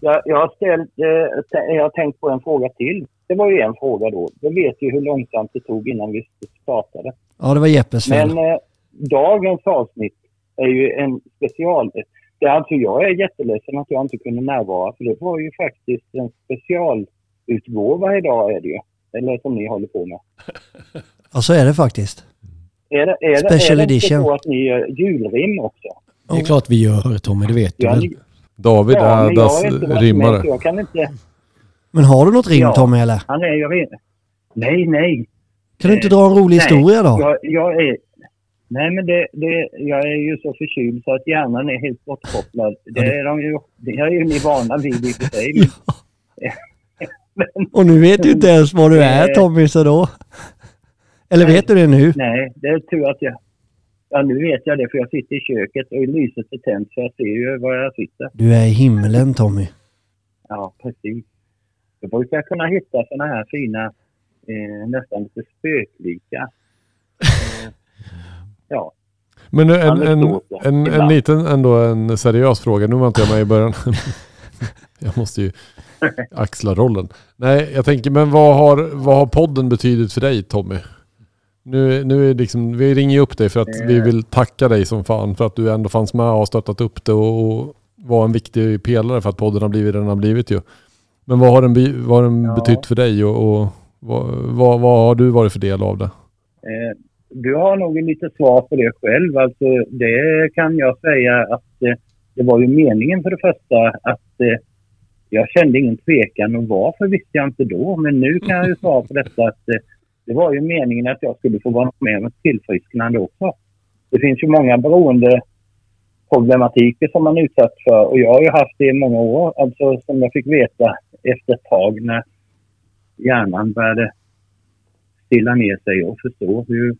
Jag, jag, har ställt, eh, jag har tänkt på en fråga till. Det var ju en fråga då. Jag vet ju hur långsamt det tog innan vi startade. ja det var Jeppes fel. Men eh, dagens avsnitt är ju en special. Det alltså, jag är jätteledsen att jag inte kunde närvara för det var ju faktiskt en specialutgåva idag är det ju. Eller som ni håller på med. Ja så är det faktiskt. Är det, är det, Special är det edition. så att ni gör julrim också? Det är klart vi gör Tommy, det vet du Ja, väl? ni, David ja, är med rimmare. så jag kan inte... Men har du något rim Ja. Tommy eller? Han är ju redan... Nej, nej. Kan du inte dra en rolig Nej, historia då? Jag, jag är... Nej, men det, det, jag är ju så förkyld så att hjärnan är helt bortkopplad. Det är, de ju, det är ju ni vana vid i och för sig. Men, Och nu vet du inte ens var du är. Tommy så då? Eller vet du det nu? nej, det är tur att jag... Ja, nu vet jag det för jag sitter i köket och lyset är tänt så jag ser ju var jag sitter. Du är i himlen Tommy. Ja, precis. Då brukar jag kunna hitta såna här fina, eh, nästan lite spöklika. Ja. Men en, en, en, en ibland. liten, ändå en seriös fråga. Nu var inte jag med i början. jag måste ju axla rollen. Nej, jag tänker, men vad har, vad har podden betydit för dig Tommy? Nu, nu är liksom, vi ringer upp dig för att vi Eh. vill tacka dig som fan för att du ändå fanns med och har stöttat upp det och, och var en viktig pelare för att podden har blivit den har blivit ju. Men vad har den, vad har den Ja. betytt för dig och, och vad, vad, vad har du varit för del av det? Eh, du har nog lite svar på det själv. Alltså, det kan jag säga att eh, det var ju meningen för det första att eh, jag kände ingen tvekan och varför visste jag inte då. Men nu kan jag ju svara på detta att eh, det var ju meningen att jag skulle få vara med om ett tillfrisknande också. Det finns ju många beroende problematiker som man är utsatt för och jag har ju haft det i många år. Alltså som jag fick veta efter ett tag när hjärnan började stilla ner sig och förstå hur,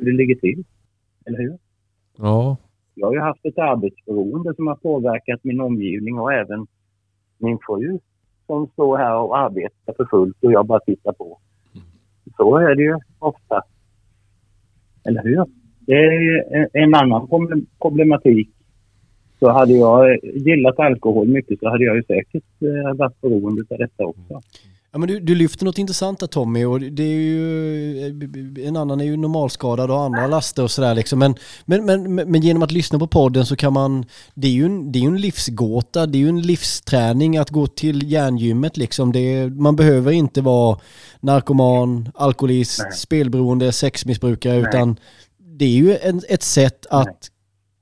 hur det ligger till. Eller hur? Ja, Jag har ju haft ett arbetsberoende som har påverkat min omgivning och även min fru som står här och arbetar för fullt och jag bara tittar på. Så är det ju ofta. Eller hur? Det är en- annan problem- problematik. Så hade jag gillat alkohol mycket så hade jag ju säkert eh, varit beroende av detta också. Ja, men du, du lyfter något intressant där Tommy och det är ju, en annan är ju normalskadad och andra laster och sådär liksom. Men, men, men, men genom att lyssna på podden så kan man, det är ju en, det är en livsgåta, det är ju en livsträning att gå till järngymmet liksom. Det man behöver inte vara narkoman, alkoholist, Nej. spelberoende, sexmissbrukare Nej. utan det är ju en, ett sätt att,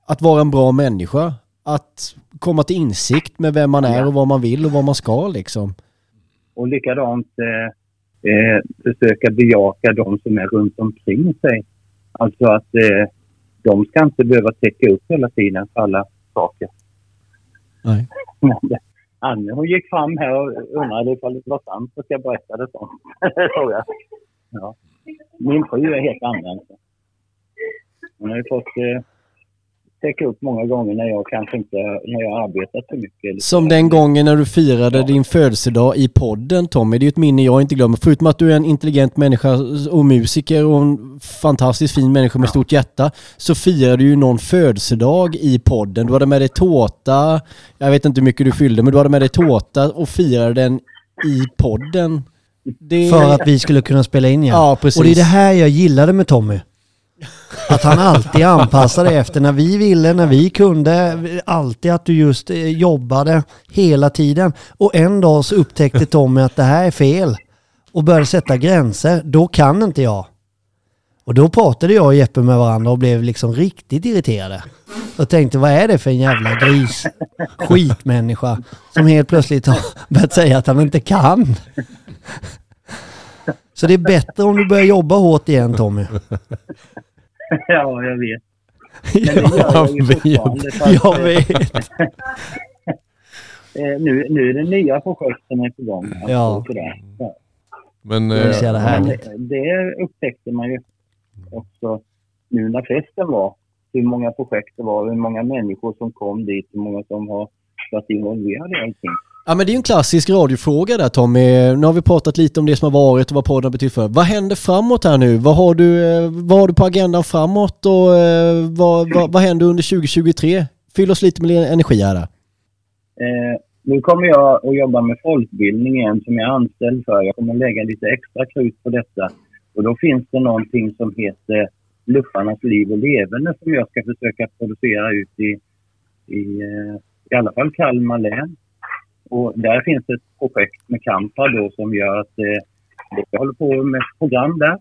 att vara en bra människa. Att komma till insikt med vem man är och vad man vill och vad man ska liksom. Och likadant eh, eh, försöka bejaka de som är runt omkring sig. Alltså att eh, de ska inte behöva täcka upp hela tiden för alla saker. Nej. Anne hon gick fram här och undrade ifall det var sant ska jag berätta det sånt. Ja. Min fru är helt annan. Hon har ju fått eh, täcka upp många gånger när jag kanske inte när jag har arbetat för mycket. eller så. Som den gången när du firade din födelsedag i podden Tommy, det är ju ett minne jag inte glömmer. Förutom att du är en intelligent människa och musiker och en fantastiskt fin människa med stort hjärta, så firade du ju någon födelsedag i podden. Du hade med dig tårta, jag vet inte hur mycket du fyllde, men du hade med dig tårta och firade den i podden. Det... För att vi skulle kunna spela in igen. Ja, precis. Och det är det här jag gillade med Tommy. Att han alltid anpassade efter när vi ville, när vi kunde. Alltid att du just eh, jobbade hela tiden. Och en dag så upptäckte Tommy att det här är fel. Och började sätta gränser. Då kan inte jag. Och då pratade jag och Jeppe med varandra och blev liksom riktigt irriterade. Och tänkte vad är det för en jävla gris, skitmänniska som helt plötsligt har börjat säga att han inte kan. Så det är bättre om du börjar jobba hårt igen Tommy. ja, jag vet. Ja, jag vet. Jag eh, vet. eh, nu, nu är det nya projekten är på gång. Alltså, Ja. Sådär. Ja. men Det är eh, Men det upptäckte man ju också nu när festen var. Hur många projekt det var, hur många människor som kom dit, hur många som har varit involverade i allting. Ja men det är ju en klassisk radiofråga där Tommy. Nu har vi pratat lite om det som har varit och vad podden har betytt för. Vad händer framåt här nu? Vad har du, eh, vad har du på agendan framåt och eh, vad, vad, vad händer under 2023? Fyll oss lite med energi här. Eh, nu kommer jag att jobba med folkbildning igen som jag är anställd för. Jag kommer att lägga lite extra krut på detta. Och då finns det någonting som heter Luffarnas liv och levande som jag ska försöka producera ut i, i, eh, i alla fall Kalmar län. Och där finns ett projekt med Kampa då som gör att eh, jag håller på med ett program där.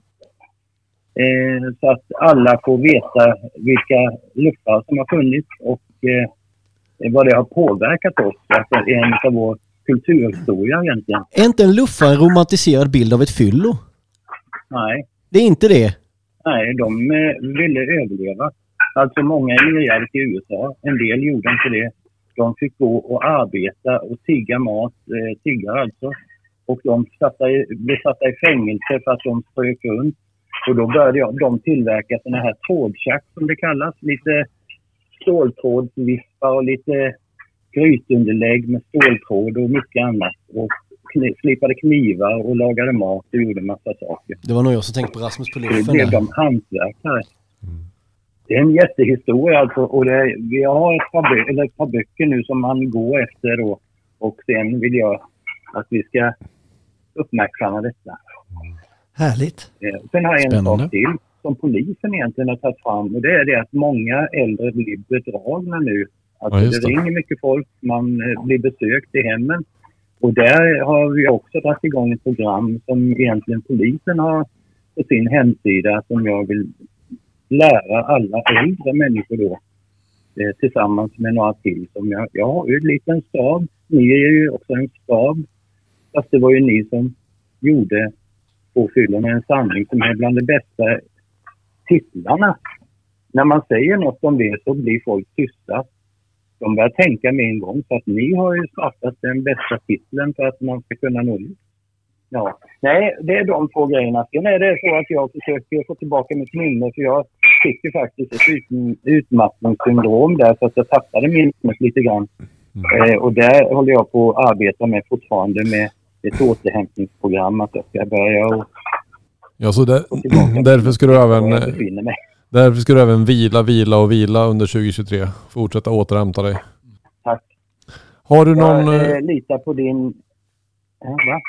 Eh, så att alla får veta vilka luffar som har funnits och eh, vad det har påverkat oss. Alltså en av vår kulturhistoria egentligen. Är inte en luffa en romantiserad bild av ett fyllo? Nej, Det är inte det. nej de eh, ville överleva. Alltså många emigrerade till USA. En del gjorde inte det. De fick gå och arbeta och tigga mat, eh, tigga alltså. Och de satta i, blev satta i fängelse för att de strök runt. Och då började jag, de tillverka sådana här trådtjack som det kallas. Lite ståltrådsvispar och lite grytunderlägg med ståltråd och mycket annat. Och kni, slipade knivar och lagade mat och gjorde massa saker. Det var nog jag som tänkte på Rasmus på Det luffen blev där. de hantverkare. Det är en jättehistoria alltså. Och det, vi har ett par, eller ett par böcker nu som man går efter då. Och sen vill jag att vi ska uppmärksamma detta. Härligt. Eh, Sen har jag en Spännande. sak till som polisen egentligen har tagit fram och det är det att många äldre blir bedragna nu Alltså Ja, det det. ringer mycket folk, man eh, blir besökt i hemmen. Och där har vi också dragit igång ett program som egentligen polisen har på sin hemsida som jag vill lära alla äldre människor då eh, tillsammans med några till. Som jag, jag har ju en liten stab. Ni är ju också en stab. Fast det var ju ni som gjorde Två fyllon en sanning som är bland de bästa titlarna. När man säger något om det så blir folk tysta. De börjar tänka med en gång. Så att ni har ju startat den bästa titeln för att man ska kunna nå ut. Ja, nej, det är de två grejerna. Sen är det så att jag försöker få tillbaka mitt minne för jag fick ju faktiskt ett ut, utmattningssyndrom där så att jag tappade minnet lite grann. Eh, och där håller jag på att arbeta med fortfarande med ett återhämtningsprogram att jag ska börja och Ja, så där, därför ska du även, därför ska du även vila, vila och vila under 2023. Fortsätta återhämta dig. Tack. Har du någon... Jag eh, eh, litar på din... Ja, va?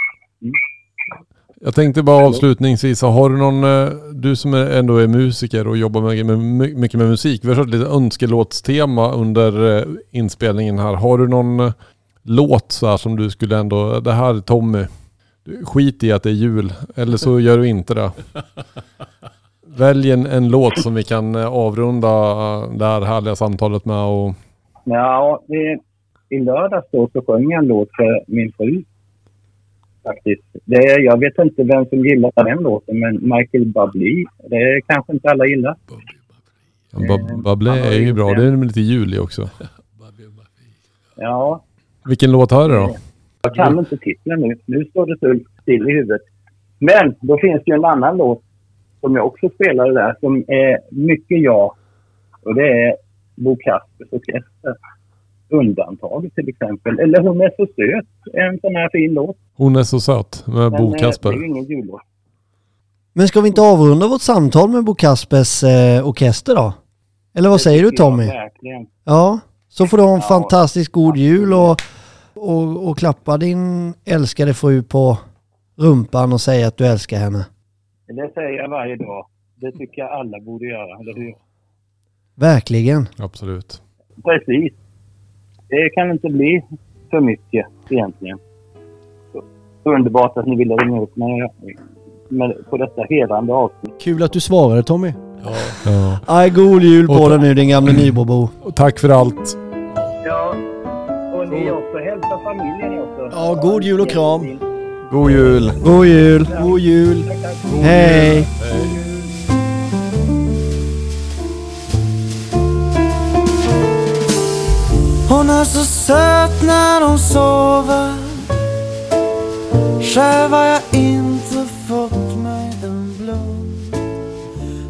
Jag tänkte bara avslutningsvis, har du någon, eh, du som är, ändå är musiker och jobbar med, med, mycket med musik. Vi har kört lite önskelåtstema under eh, inspelningen här. Har du någon eh, låt så här som du skulle ändå, det här Tommy, du, skit i att det är jul. Eller så gör du inte det. Välj en, en låt som vi kan avrunda det här härliga samtalet med och Ja, det, i lördags då så sjöng jag en låt för min fru. Faktiskt. Det, är- jag vet inte vem som gillar den låten, men Michael Bublé, det kanske inte alla gillar. Bab- Babble är ju bra. Det är lite jul i också. Ja, Vilken låt har du då? jag kan inte titeln nu. Nu står det så still i huvudet. Men då finns det ju en annan låt som jag också spelade där som är mycket jag. Och det är Bo Kaspers Orkester. Undantaget till exempel. Eller Hon är så söt. En sån här fin låt. Hon är så söt med Men, Bo eh, Det är Kasper. ju ingen jullåt. Men ska vi inte avrunda vårt samtal med Bo Kaspers eh, orkester då? Eller vad säger du Tommy? Verkligen. Ja, så får du ha en Ja, fantastisk god jul och, och, och klappa din älskade fru på rumpan och säga att du älskar henne. Det säger jag varje dag. Det tycker jag alla borde göra, eller hur? Verkligen. Absolut. Precis. Det kan inte bli för mycket egentligen. Så, underbart att ni ville ringa upp mig med, på detta hedrande avsnitt. Kul att du svarade Tommy. Ja. Aj, god jul på dig nu din gamle Nybrobo. Och tack för allt. Ja, och ni också. Hälsa familjen också. Ja, god jul och kram. God jul! God jul. God jul. Tack, tack. Hej. Hon är så söt när hon sover Själv har jag inte fått mig en blund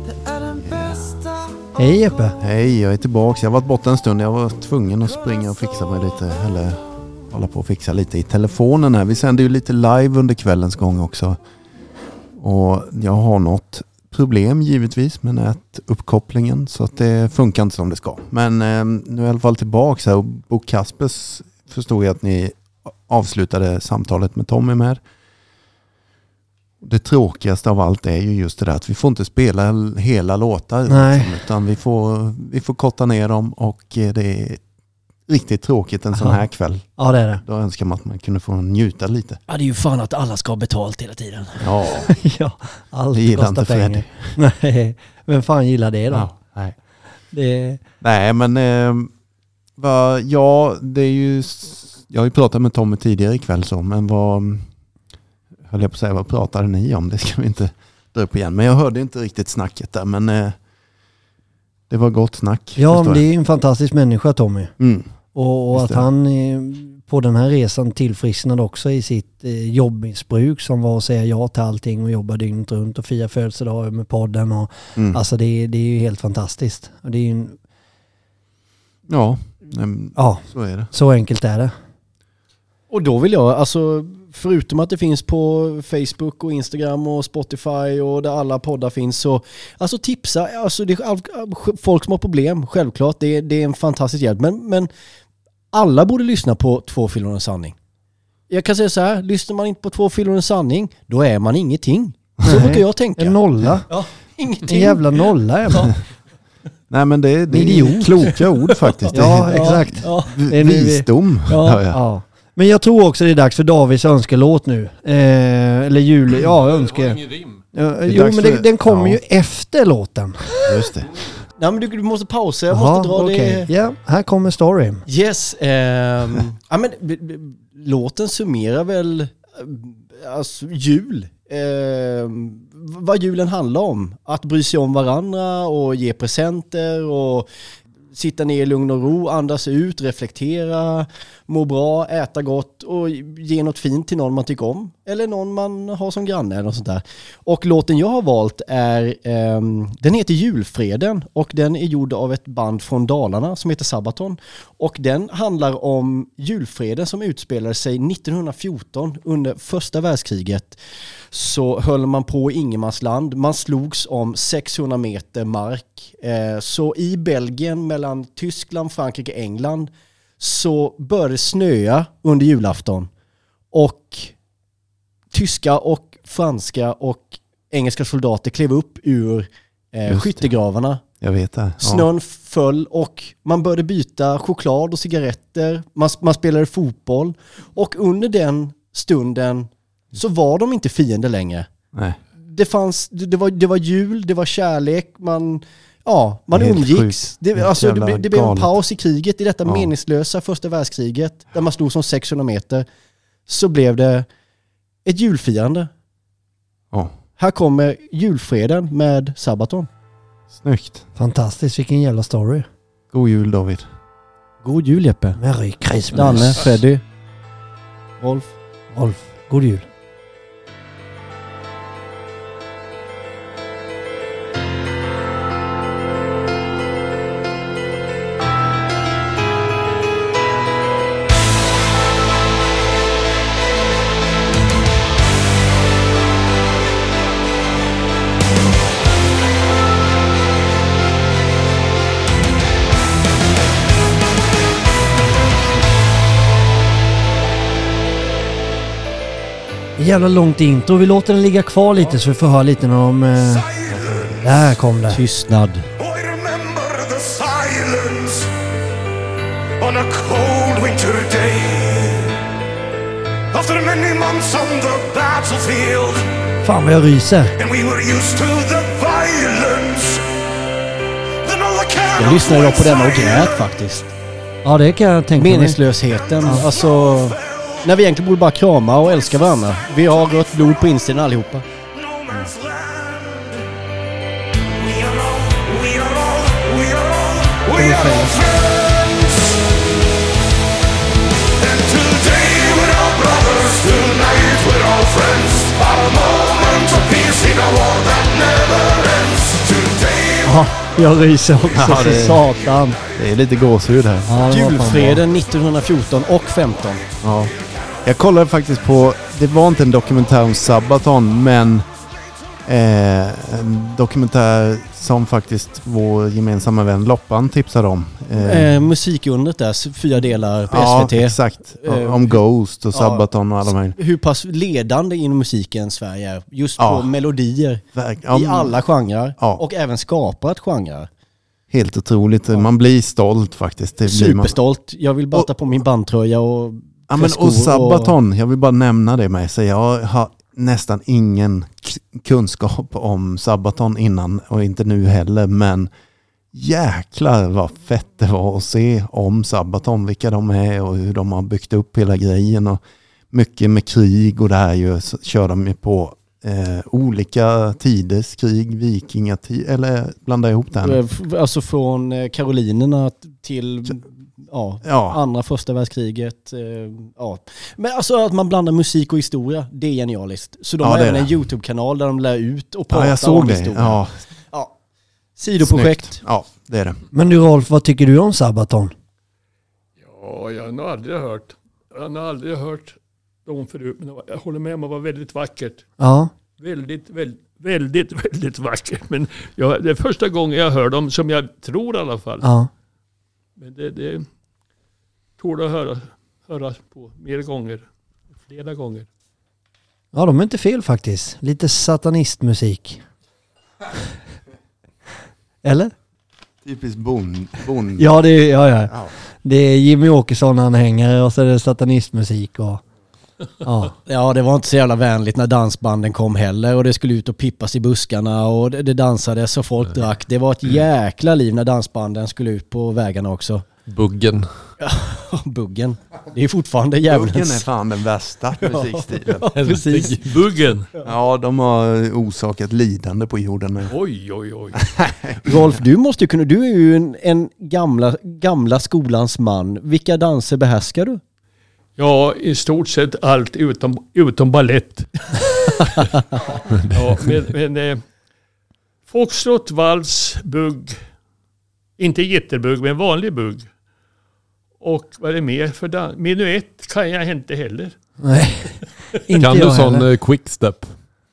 Det är den bästa Hej Jeppe. Hej, jag är tillbaka. Jag har varit borta en stund. Jag var tvungen att springa och fixa mig lite, eller hålla på och fixa lite i telefonen här. Vi sänder ju lite live under kvällens gång också. Och jag har något problem givetvis med nätuppkopplingen så att det funkar inte som det ska. Men eh, nu är jag i alla fall tillbaka här och Bo Kaspers förstod jag att ni avslutade samtalet med Tommy med. Det tråkigaste av allt är ju just det där att vi får inte spela hela låtar. Nej. liksom, Utan vi får, vi får korta ner dem och eh, det är riktigt tråkigt en sån här kväll. Ja det är det. Då önskar man att man kunde få njuta lite. Ja, det är ju fan att alla ska ha betalt hela tiden. Ja, ja, allt Det gillar kostar inte pengar. Nej, vem fan gillar det då? ja nej. Det, Nej, men eh, vad, ja, det är ju... Jag har ju pratat med Tommy tidigare ikväll så, men vad... Höll jag på att säga, vad pratade ni om? Det ska vi inte dra upp igen. Men jag hörde inte riktigt snacket där, men eh, det var gott snack. ja, men det är ju en fantastisk människa Tommy. Mm, Och, och att han eh, på den här resan tillfrisknade också i sitt eh, jobbmissbruk som var att säga ja till allting och jobba dygnet runt och fira födelsedagar med podden. Och, mm. Alltså det, det är ju helt fantastiskt. Och det är ju, en- Ja, mm, ja, så är det. så enkelt är det. Och då vill jag, alltså förutom att det finns på Facebook och Instagram och Spotify och där alla poddar finns så alltså tipsa, alltså det är folk som har problem, självklart, det är, det är en fantastisk hjälp. Men, men alla borde lyssna på Två fyllon och en sanning. Jag kan säga så här, lyssnar man inte på Två fyllon och en sanning, då är man ingenting. Så Nej. brukar jag tänka. En nolla. Ja, En ingenting. jävla nolla är man. Nej men det, det är Idiot. kloka ord faktiskt. Det Ja, exakt. Ja. Det vi- visdom. Ja. Ja. Men jag tror också det är dags för Davids önskelåt nu. Eh, eller jul, ja önske. rim. Ja, jo men det, den kommer ja. ju efter låten. Just det. Nej men du, du måste pausa, jag Jaha, måste dra okej. det. Ja, här kommer storyn. Yes, ehm, ja men låten summerar väl eh, alltså, jul. Ehm, vad julen handlar om. Att bry sig om varandra och ge presenter och sitta ner i lugn och ro, andas ut, reflektera, må bra, äta gott och ge något fint till någon man tycker om. Eller någon man har som granne eller något sånt där. Och låten jag har valt är, ehm, den heter Julfreden och den är gjord av ett band från Dalarna som heter Sabaton. Och den handlar om julfreden som utspelade sig 1914 under första världskriget. Så höll man på i ingenmansland, man slogs om 600 meter mark. Eh, Så i Belgien mellan Tyskland, Frankrike, England så började det snöa under julafton. Och tyska och franska och engelska soldater klev upp ur eh, skyttegravarna. Jag vet det. Ja. Snön föll och man började byta choklad och cigaretter. Man, man spelade fotboll. Och under den stunden så var de inte fiender längre. Nej. Det, fanns, det, det, var, det var jul, det var kärlek, man, ja, man Helt umgicks. Det, alltså, det, blev- det blev en paus i kriget, i detta Ja. meningslösa första världskriget, där man stod som 600 meter. Så blev det ett julfirande. Ja. Här kommer julfreden med Sabaton. Snyggt. Fantastiskt, vilken jävla story. God jul David. God jul Jeppe. Merry Christmas. Danne, Freddy, Rolf. Rolf, god jul. Jävla långt intro. Vi låter den ligga kvar lite så vi får höra lite när de... Eh... Där kom det. Tystnad. On a cold winter day. After many months on the battlefield, Fan vad jag ryser. and we were used to the violence. Then all the Jag lyssnade idag på den och grät faktiskt. Ja det kan jag tänka mig. Meningslösheten. Alltså, när vi egentligen borde bara krama och älska varandra. Vi har rött blod på insidan allihopa. Ja, jag ryser också Ja, så det- satan. Det är lite gåshud här. Ja. Julfreden 1914 och 15. Ja. Jag kollade faktiskt på, det var inte en dokumentär om Sabaton, men eh, en dokumentär som faktiskt vår gemensamma vän Loppan tipsade om. Eh, Eh, musikundret där, fyra delar på ja, SVT. exakt. Eh, om Ghost och ja. Sabaton och alla de här. Hur pass ledande inom musiken Sverige är. Just Ja. på melodier Verk- ja, i alla genrer. Ja. Och även skapat genrer. Helt otroligt. Man blir stolt faktiskt. Det. Superstolt. Jag vill bara ta på min bandtröja och Ja, men, och Sabaton, jag vill bara nämna det med sig. Jag har nästan ingen kunskap om Sabaton innan och inte nu heller. Men jäklar vad fett det var att se om Sabaton, vilka de är och hur de har byggt upp hela grejen. Och mycket med krig och det här ju, så kör de ju på eh, olika tiders krig, vikingatid, eller blanda ihop det här. Eh, Alltså från eh, Karolinerna till ja, Ja. andra första världskriget. eh, Ja. Men alltså att man blandar musik och historia, det är genialiskt. Så de Ja, har det även en. YouTube-kanal där de lär ut och pratar Ja, jag såg om det. historia. Ja, Ja. Sidoprojekt. snyggt. Ja, det är det. Men du Rolf, vad tycker du om Sabaton? Ja, jag har nog aldrig hört, jag har aldrig hört dem förut. Men jag håller med om att det var väldigt vackert. Ja. Väldigt, väldigt, väldigt, väldigt vackert. Men jag, det är första gången jag hör dem, som jag tror i alla fall. Ja. Men det, det tål att höra, höra på mer gånger. Flera gånger. Ja, de är inte fel faktiskt. Lite satanistmusik. Eller? Typiskt bond. bond. Ja, det är, ja, ja. Ja. Det är Jimmy Åkesson-anhängare och så är det satanistmusik och... Ja. Ja, det var inte så jävla vänligt när dansbanden kom heller och det skulle ut och pippas i buskarna och det, det dansades och folk drack. Det var ett jäkla liv när dansbanden skulle ut på vägarna också. Buggen. Buggen. Det är fortfarande Buggen är djävulens... fan den värsta musikstilen. Ja, precis. Buggen. Ja, de har orsakat lidande på jorden nu. Oj, oj, oj. Rolf, du måste ju kunna... Du är ju en, en gamla, gamla skolans man. Vilka danser behärskar du? Ja, i stort sett allt utom, utom ballett. ja, men, men eh, foxtrot, vals, bugg. Inte jitterbugg, men vanlig bugg. Och vad är det mer för dans? Menuett kan jag inte heller. Nej, inte Kan jag du sån heller. eh, quickstep?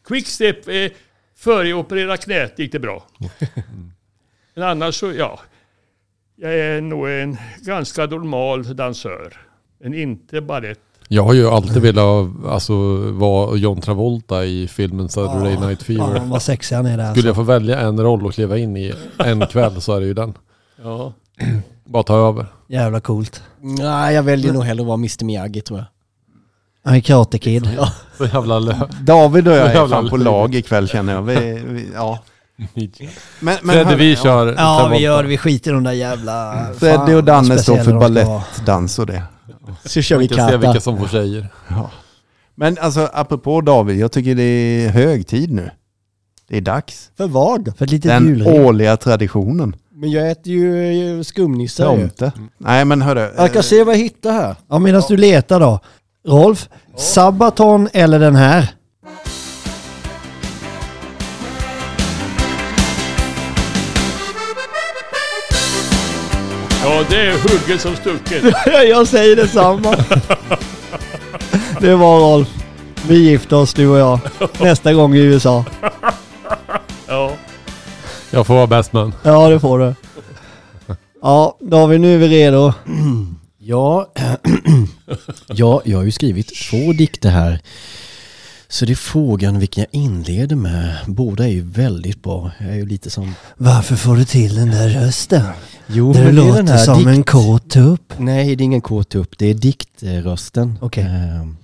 Quickstep, eh, före jag opererade knät gick det bra. Men annars så, ja. Jag är nog en ganska normal dansör. Men inte balett. Jag har ju alltid velat alltså, vara John Travolta i filmen Saturday Night Ja, Fever. vad sexig han är där. Skulle jag Alltså. få välja en roll och kliva in i en kväll så är det ju den. Ja. Bara ta över. Jävla coolt. Nej, jag väljer nog hellre att vara Mr Miyagi tror jag. Han är Karate Kid. Ja. Så jävla lö... David och jag är fan på lag ikväll känner jag. Vi, vi, ja. Men, men Fredde, vi ja. kör Ja, Travolta. vi gör. Vi skiter i de där jävla... Freddy fan, och Danne står för balettdans och det. Så kör vi kan se vilka som får tjejer. Men alltså apropå David, jag tycker det är hög tid nu. Det är dags. För vad? För ett litet Den julrim. årliga traditionen. Men jag äter ju eh, skumnissar ju. Tomte. Nej men hörru. Jag kan se vad jag hittar här. Ja, medan du letar då. Rolf, Sabaton eller den här? ja, det är hugget som stucket. jag säger detsamma. det var Rolf. Vi gifter oss du och jag. Nästa gång i USA. Ja. Jag får vara bäst man. Ja, det får du. Ja, David, nu är vi redo. Ja, ja, jag har ju skrivit två dikter här. Så det är frågan vilken jag inleder med. Båda är ju väldigt bra. Jag är ju lite som... Varför får du till den där rösten? Jo, Det men det är låter den här som en dikt- kåt tupp. Nej, det är ingen kåt tupp. Det är diktrösten. Okej. Ehm.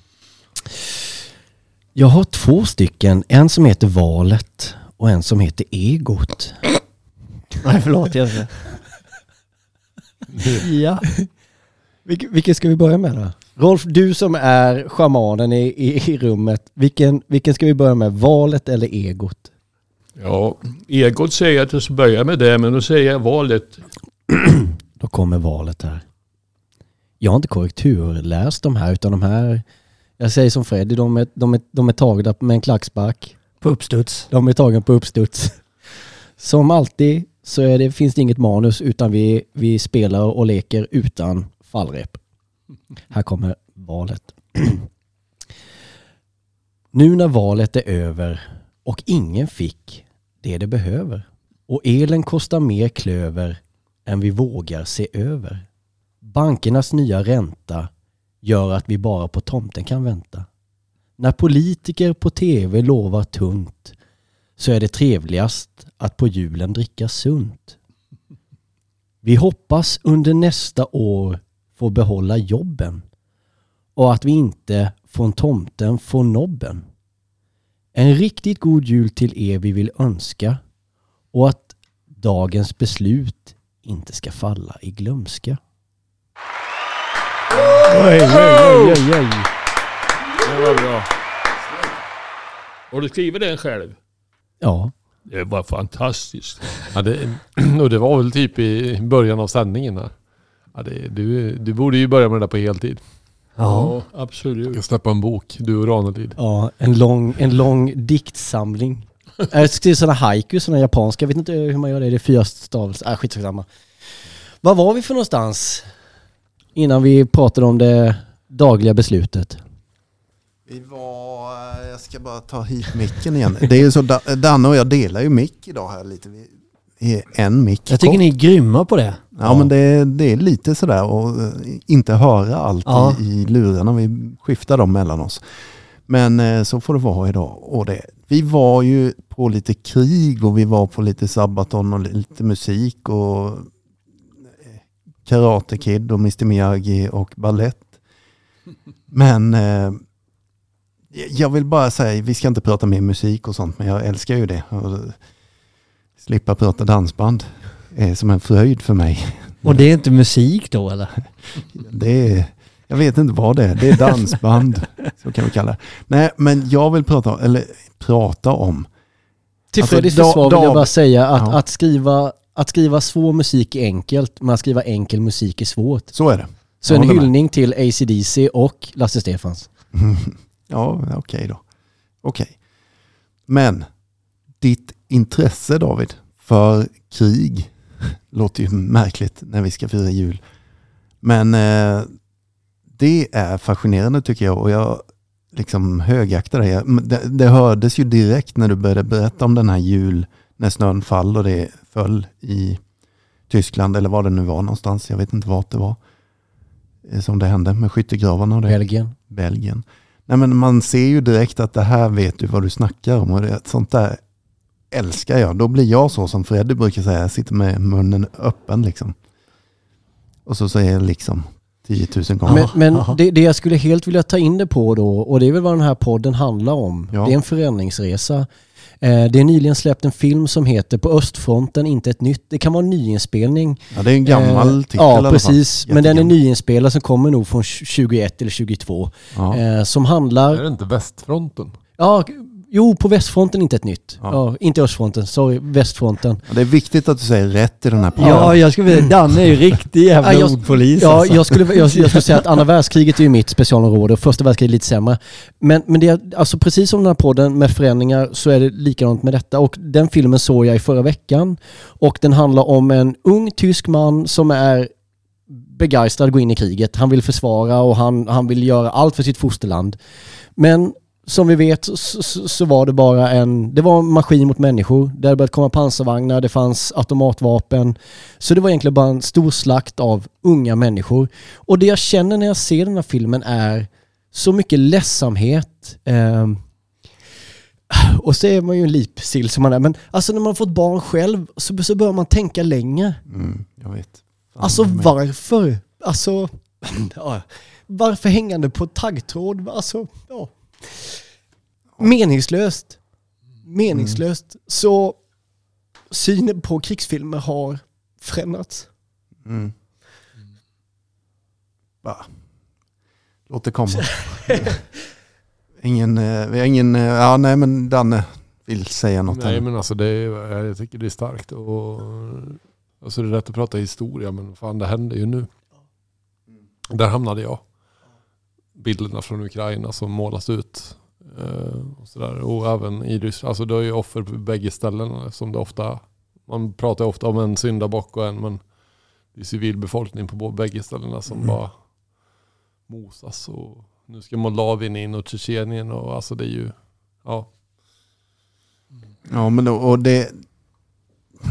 Jag har två stycken. En som heter Valet och en som heter Egot. Nej, förlåt. Jag ska... ja. Vilken, vilken ska vi börja med då? Rolf, du som är schamanen i, i, i rummet. Vilken, vilken ska vi börja med? Valet eller Egot? Ja, Egot säger att jag ska börja med det, men då säger jag valet. Då kommer valet här. Jag har inte korrekturläst de här utan de här, jag säger som Freddy, de är, de är, de är tagna med en klackspark. På uppstuds. De är tagen på uppstuds. Som alltid så är det, finns det inget manus utan vi, vi spelar och leker utan fallrep. Här kommer valet. Nu när valet är över och ingen fick det det behöver och elen kostar mer klöver än vi vågar se över. Bankernas nya ränta gör att vi bara på tomten kan vänta. När politiker på tv lovar tunt så är det trevligast att på julen dricka sunt. Vi hoppas under nästa år få behålla jobben och att vi inte från tomten får nobben. En riktigt god jul till er vi vill önska och att dagens beslut inte ska falla i glömska. Oj, oj, oj, oj. Det var bra. Har du skrivit den själv? Ja, Det var fantastiskt. Ja, det, och det var väl typ i början av sändningen här. Ja, det, du, du borde ju börja med det där på heltid. Ja. absolut. Jag ska släppa en bok, du och Ranelid. ja en, lång, en lång diktsamling. Jag skriver sådana haiku, sådana japanska. Jag vet inte hur man gör det. Det är fyra stavelser. Äh, skitsamma. Var var vi för någonstans? Innan vi pratade om det dagliga beslutet. Vi var, eh, jag ska bara ta hit micken igen. Det är ju så, Da- Danne och jag delar ju mick idag här lite. Vi är en mick Jag tycker ni är grymma på det. Ja, men det, det är lite sådär och eh, inte höra allt Ja. i, i lurarna. Vi skiftar dem mellan oss. Men eh, så får det vara idag. Och det, vi var ju på lite krig och vi var på lite Sabaton och lite musik och Karate Kid och Mr Miyagi och ballett. Men jag vill bara säga, vi ska inte prata mer musik och sånt, men jag älskar ju det. Och slippa prata dansband är som en fröjd för mig. Och det är inte musik då eller? Det är, jag vet inte vad det är. Det är dansband. så kan vi kalla det. Nej, men jag vill prata, eller prata om. Till Alltså, försvar vill jag bara säga att, Ja. att, skriva, att skriva svår musik är enkelt, men att skriva enkel musik är svårt. Så är det. Så Jag en håller med. hyllning till ACDC och Lasse Stefans. Ja, okej då. Okej. Men ditt intresse David för krig låter ju märkligt när vi ska fira jul. Men eh, det är fascinerande tycker jag och jag liksom högaktar. Men Det, det hördes ju direkt när du började berätta om den här jul när snön fall och det föll i Tyskland eller var det nu var någonstans. Jag vet inte vart det var. eh, Som det hände med skyttegravarna och det. Belgien. Belgien. Nej, men man ser ju direkt att det här vet du vad du snackar om. Och det, sånt där älskar jag. Då blir jag så som Freddy brukar säga. Jag sitter med munnen öppen liksom. Och så säger jag liksom 10 000 gånger. Men, men det, det jag skulle helt vilja ta in det på då, och det är väl vad den här podden handlar om. Ja. Det är en förändringsresa. Eh, Det är nyligen släppt en film som heter På östfronten, inte ett nytt. Det kan vara en nyinspelning. Ja, det är en gammal Eh, titel Ja, precis. Men den är nyinspelad som kommer nog från 21 eller 22. Ja. Eh, Som Är handlar... det inte västfronten? Ja, jo, på västfronten inte ett nytt. Ja. Ja. inte östfronten, sorry, västfronten. Ja, Det är viktigt att du säger rätt i den här podden. Ja, jag skulle vilja, Danne är ju riktig jävla Ja, jag- ordpolis Ja, alltså. jag, skulle, jag, jag skulle säga att andra världskriget är ju mitt specialområde och första världskriget är lite sämre. Men, men det, är- alltså precis som den här podden med förändringar så är det likadant med detta. Och den filmen såg jag i förra veckan. Och den handlar om en ung tysk man som är begeistrad att gå in i kriget. Han vill försvara och han, han vill göra allt för sitt fosterland. Men som vi vet så, så, var det bara en, det var en maskin mot människor. Det hade börjat komma pansarvagnar, det fanns automatvapen. Så det var egentligen bara en stor slakt av unga människor. Och det jag känner när jag ser den här filmen är så mycket ledsamhet. ehm, och så är man ju en lipsill som man är. Men alltså när man fått barn själv så, så börjar man tänka längre. Mm, jag vet. Fan, Alltså varför? Alltså, varför hängande på taggtråd? Alltså, ja. Meningslöst. Meningslöst. Så synen på krigsfilmer har förändrats. Mm. Bara. Låt det komma. ingen, eh, vi har ingen, eh, ja nej men Danne vill säga något. Nej här. men alltså det är, jag tycker det är starkt. Och, alltså det är rätt att prata historia men fan det händer ju nu. Där hamnade jag. Bilderna från Ukraina som målas ut. eh, Och, sådär. och även i Ryssland. Alltså det är ju offer på bägge ställena som det ofta Man pratar ofta om en syndabock och en men det är civilbefolkning på bägge ställena som Mm. bara mosas. Och nu ska Moldavien in och Tjetjenien och alltså det är ju Ja. Ja men då, och det,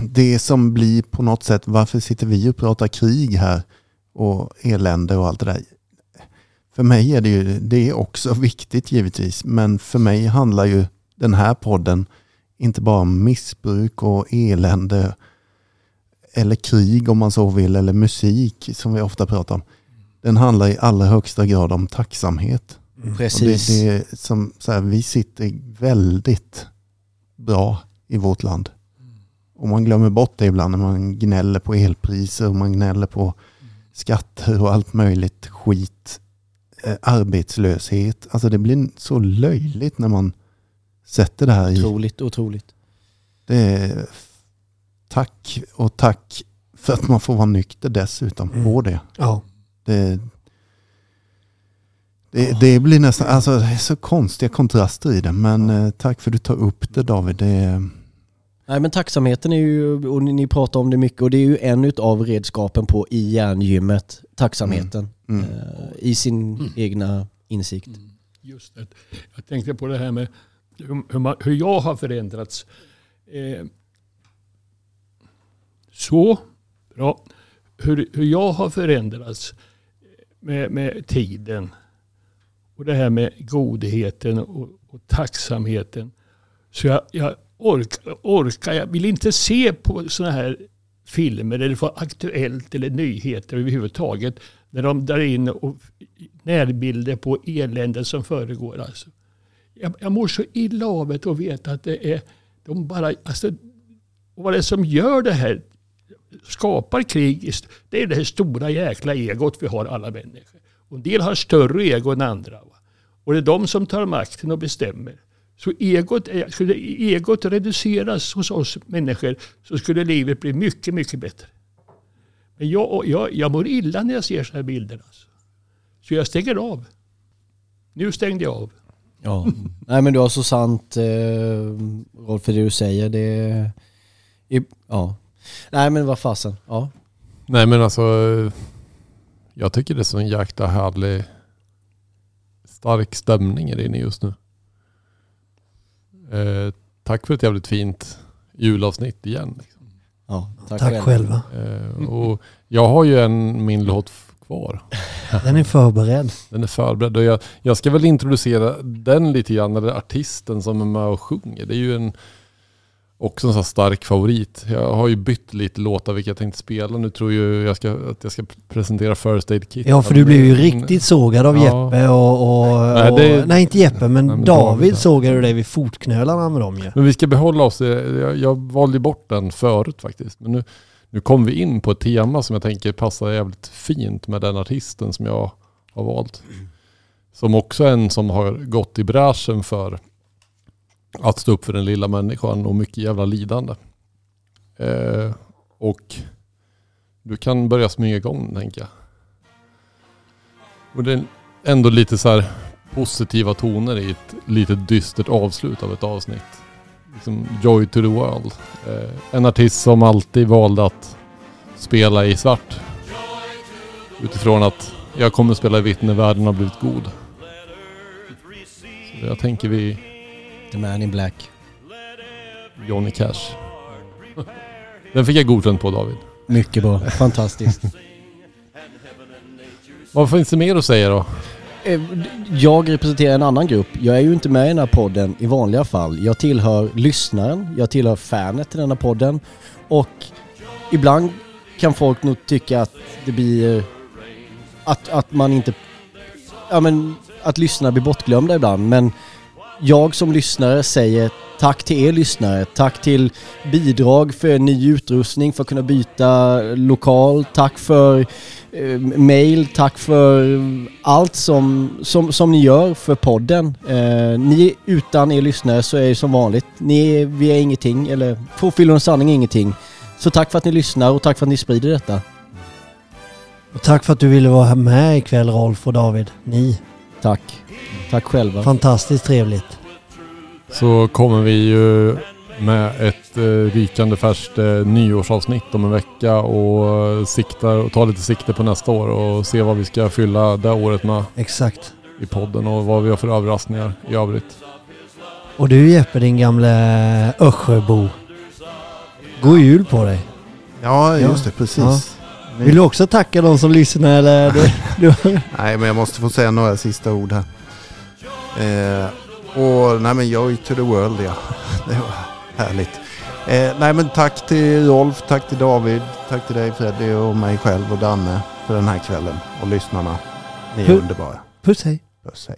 det som blir på något sätt, varför sitter vi och pratar krig här och elände och allt det där. För mig är det ju, det är också viktigt givetvis, men för mig handlar ju den här podden inte bara om missbruk och elände eller krig om man så vill, eller musik som vi ofta pratar om. Den handlar i allra högsta grad om tacksamhet. Precis. Och det, det som, så här, vi sitter väldigt bra i vårt land. Och man glömmer bort det ibland när man gnäller på elpriser och man gnäller på skatter och allt möjligt skit. Eh, arbetslöshet. Alltså det blir så löjligt när man sätter det här i. Otroligt, otroligt. Det är tack och tack för att man får vara nykter dessutom på det. Ja. Det, det, det blir nästan, alltså det är så konstiga kontraster i det. Men eh, tack för att du tar upp det David. Det, Nej men tacksamheten är ju, och ni, ni pratar om det mycket, och det är ju en av redskapen på i järngymmet. Tacksamheten. Mm. Eh, I sin egna insikt. Just det. Jag tänkte på det här med hur, hur, man, hur jag har förändrats. Eh, så, bra. Hur, hur jag har förändrats med, med tiden. och det här med godheten och, och tacksamheten. Så jag, jag orkar, orkar, jag vill inte se på sådana här filmer eller få aktuellt eller nyheter överhuvudtaget. När de drar in och närbilder på eländet som föregår. Alltså. Jag, jag mår så illa av det och veta att det är de bara, alltså, vad det är som gör det här, skapar krig, det är det här stora jäkla egot vi har alla människor. Och en del har större ego än andra. Va? Och det är de som tar makten och bestämmer. Så egot, skulle egot reduceras hos oss människor så skulle livet bli mycket, mycket bättre. Men jag, jag, jag mår illa när jag ser sådana här bilder. Alltså. Så jag stänger av. Nu stängde jag av. Ja. Nej men du har så sant eh, Rolf för det du säger. Det är, ja. Nej men vad fasen. Ja. Nej men alltså, jag tycker det är så en jäkla härlig stark stämning i det inne just nu. Eh, tack för ett jävligt fint julavsnitt igen. Liksom. ja tack, Tack själva. Eh, och jag har ju en min låt kvar. Den är förberedd. Den är förberedd och jag, jag ska väl introducera den lite grann, eller artisten som är med och sjunger. Det är ju en, också en sån stark favorit. Jag har ju bytt lite låtar vilka jag tänkte spela. Nu tror ju jag ska, att jag ska presentera First Aid Kit. Ja, för du blev ju riktigt sågad av Ja. Jeppe och... och, Nej, och det- nej, inte Jeppe, men, Nej, men David, David, sågade du dig vid fotknölarna med dem ju. Men vi ska behålla oss. Jag, jag valde bort den förut faktiskt. Men nu, nu kom vi in på ett tema som jag tänker passar jävligt fint med den artisten som jag har valt. Som också är en som har gått i bräschen för att stå upp för den lilla människan och mycket jävla lidande. Eh, och du kan börja smyga igång tänker jag. Och det är ändå lite så här positiva toner i ett lite dystert avslut av ett avsnitt. Liksom Joy to the World. Eh, en artist som alltid valde att spela i svart. Utifrån att jag kommer spela i vitt när världen har blivit god. Så jag tänker vi The man in black. Johnny Cash. Den fick jag godkänt på David. Mycket bra. Fantastiskt. Vad finns det mer att säga då? Eh, Jag representerar en annan grupp. Jag är ju inte med i den här podden i vanliga fall. Jag tillhör lyssnaren, jag tillhör fanet till den här podden. Och ibland kan folk nog tycka att det blir... Att, att man inte... Ja men, att lyssnare blir bortglömda ibland. Men jag som lyssnare säger tack till er lyssnare. Tack till bidrag för ny utrustning för att kunna byta lokal. Tack för eh, mail. Tack för allt som, som, som ni gör för podden. Eh, ni utan er lyssnare så är det som vanligt. Ni är, vi är ingenting, eller Profil och en sanning är ingenting. Så tack för att ni lyssnar och tack för att ni sprider detta. Och tack för att du ville vara med ikväll Rolf och David. Ni. Tack. Tack själva. Fantastiskt trevligt. Så kommer vi ju med ett eh, rykande färskt eh, nyårsavsnitt om en vecka och siktar och tar lite sikte på nästa år och se vad vi ska fylla det året med Exakt. i podden och vad vi har för överraskningar i övrigt. Och du Jeppe, din gamle Ösjöbo. God jul på dig. Ja, Ja. just det. Precis. Ja. Vill du också tacka de som lyssnar eller? Nej, men jag måste få säga några sista ord här. Eh, och nej men Joy to the World ja. Det var härligt. Eh, nej men tack till Rolf, tack till David, tack till dig Freddy och mig själv och Danne för den här kvällen. Och lyssnarna. Ni är Hur- underbara. puss hej. Puss hej.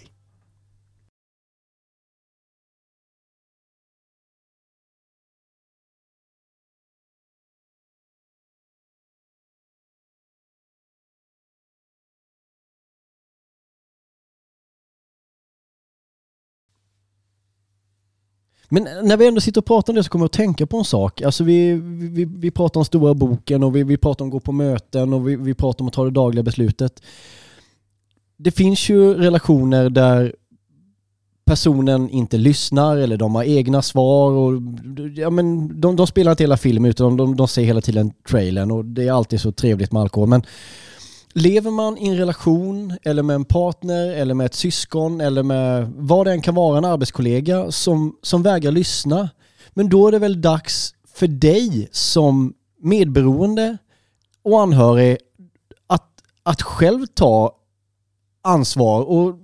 Men när vi ändå sitter och pratar om det så kommer jag att tänka på en sak. Alltså vi, vi, vi pratar om stora boken och vi, vi pratar om att gå på möten och vi, vi pratar om att ta det dagliga beslutet. Det finns ju relationer där personen inte lyssnar eller de har egna svar och ja, men de, de spelar inte hela filmen utan de, de ser hela tiden trailern och det är alltid så trevligt med alkohol. Men Lever man i en relation eller med en partner eller med ett syskon eller med vad det än kan vara, en arbetskollega som, som vägrar lyssna. Men då är det väl dags för dig som medberoende och anhörig att, att själv ta ansvar och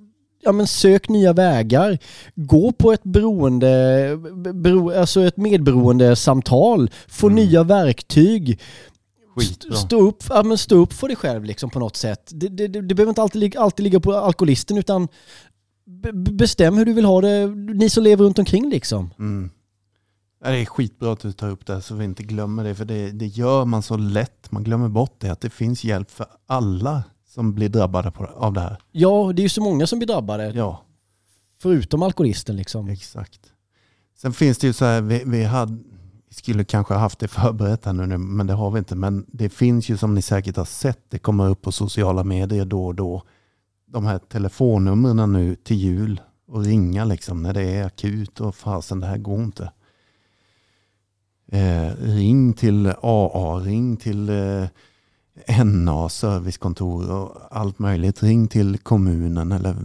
ja, men sök nya vägar. Gå på ett beroende, bero, alltså ett medberoende samtal. Få nya verktyg. Skitbra. Stå upp, ja, men stå upp för dig själv liksom på något sätt. Det, det, det, det behöver inte alltid, ligga- alltid ligga på alkoholisten utan be, bestäm hur du vill ha det, ni som lever runt omkring liksom. Mm. Det är skitbra att du tar upp det så vi inte glömmer det. För det, det gör man så lätt. Man glömmer bort det. Att det finns hjälp för alla som blir drabbade på, av det här. Ja, det är ju så många som blir drabbade. Ja. Förutom alkoholisten liksom. Exakt. Sen finns det ju så här, vi, vi, hade, skulle kanske ha haft det förberett här nu, men det har vi inte. Men det finns ju som ni säkert har sett, det kommer upp på sociala medier då och då. De här telefonnumren nu till jul och ringa liksom när det är akut och fasen det här går inte. Eh, ring till AA, ring till eh, NA servicekontor och allt möjligt. Ring till kommunen eller eh,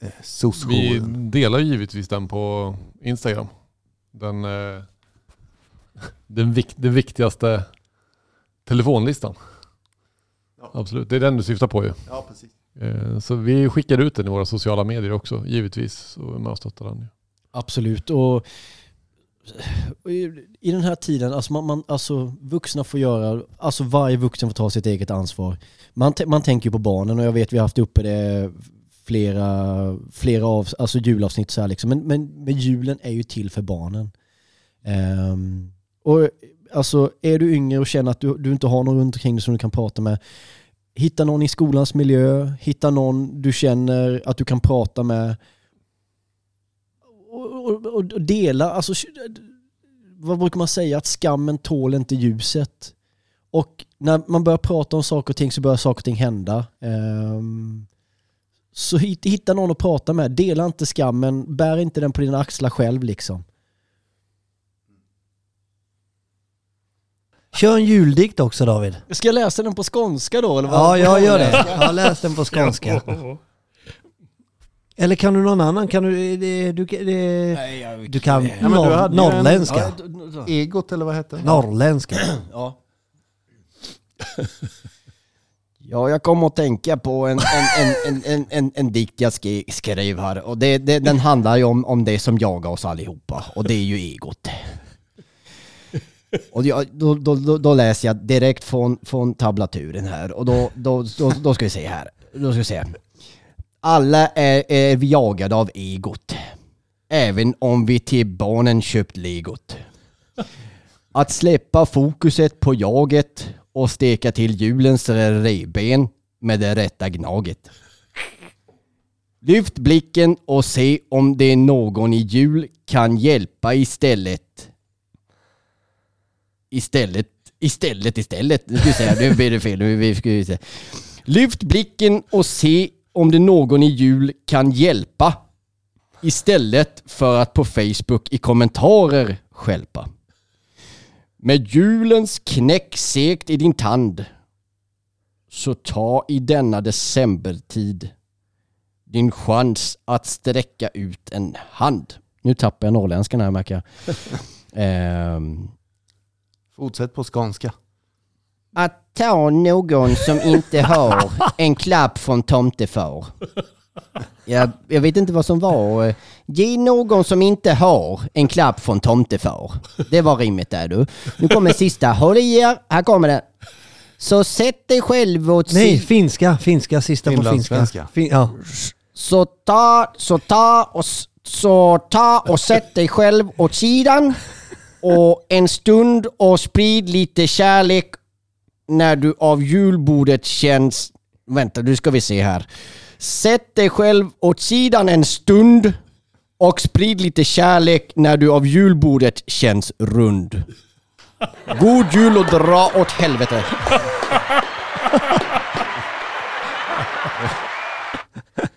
Vi SOS-jouren. delar givetvis den på Instagram. Den, eh, den, vik, den viktigaste telefonlistan. Absolut, det är den du syftar på ju. Ja, precis. Eh, Så vi skickar ut den i våra sociala medier också, givetvis. Så är med och stöttar den. Absolut. Och i- den här tiden, alltså, man, man, alltså vuxna får göra, alltså varje vuxen får ta sitt eget ansvar. Man, man tänker ju på barnen och jag vet vi har haft uppe det flera, flera av, alltså julavsnitt så här liksom. Men, men, men julen är ju till för barnen. Ehm, och alltså är du yngre och känner att du, du inte har någon runt omkring dig som du kan prata med, hitta någon i skolans miljö, hitta någon du känner att du kan prata med och, och, och dela, alltså vad brukar man säga? Att skammen tål inte ljuset. Och när man börjar prata om saker och ting så börjar saker och ting hända. Um, så hitta någon att prata med. Dela inte skammen, bär inte den på dina axlar själv liksom. Kör en juldikt också David. Ska jag läsa den på skånska då? Eller vad? Ja, jag gör det. Jag läs den på skånska. Eller kan du någon annan? Kan du... Du, det, du kan Ja, du norr, norrländska. Ja, Egot eller vad hette det? Norrländska. Ja. Ja, jag kom att tänka på en, en, en, en, en, en, en dikt jag sk- skrev här och det, det, den handlar ju om, om det som jagar oss allihopa och det är ju egot. Och jag, då, då, då, då läser jag direkt från, från tablaturen här och då, då, då, då ska vi se här. Då ska vi se. Alla är, är vi jagade av egot. Även om vi till barnen köpt legot. Att släppa fokuset på jaget och steka till julens revben med det rätta gnaget. Lyft blicken och se om det är någon i jul kan hjälpa istället. Istället, istället, istället. Nu ska vi säga, nu blir det fel. Nu vi- ska vi se. Lyft blicken och se om det någon i jul kan hjälpa. Istället för att på Facebook i kommentarer skälpa. Med julens knäck segt i din tand så ta i denna decembertid din chans att sträcka ut en hand. Nu tappar jag norrländskan här märker jag. Ehm, Fortsätt på skånska. att ta någon som inte har en klapp från tomtefar. Jag, jag vet inte vad som var. Ge någon som inte har en klapp från tomtefar. Det var rimmet där du. Nu kommer sista. Håll i er. Här kommer det. Så sätt dig själv åt Nej, si- finska. Finska. Sista på finska. Finlandssvenska. Fin, ja. Så ta, så ta och, s- så ta och sätt dig själv åt sidan. Och en stund och sprid lite kärlek när du av julbordet känns... Vänta, nu ska vi se här. Sätt dig själv åt sidan en stund och sprid lite kärlek när du av julbordet känns rund. God jul och dra åt helvete.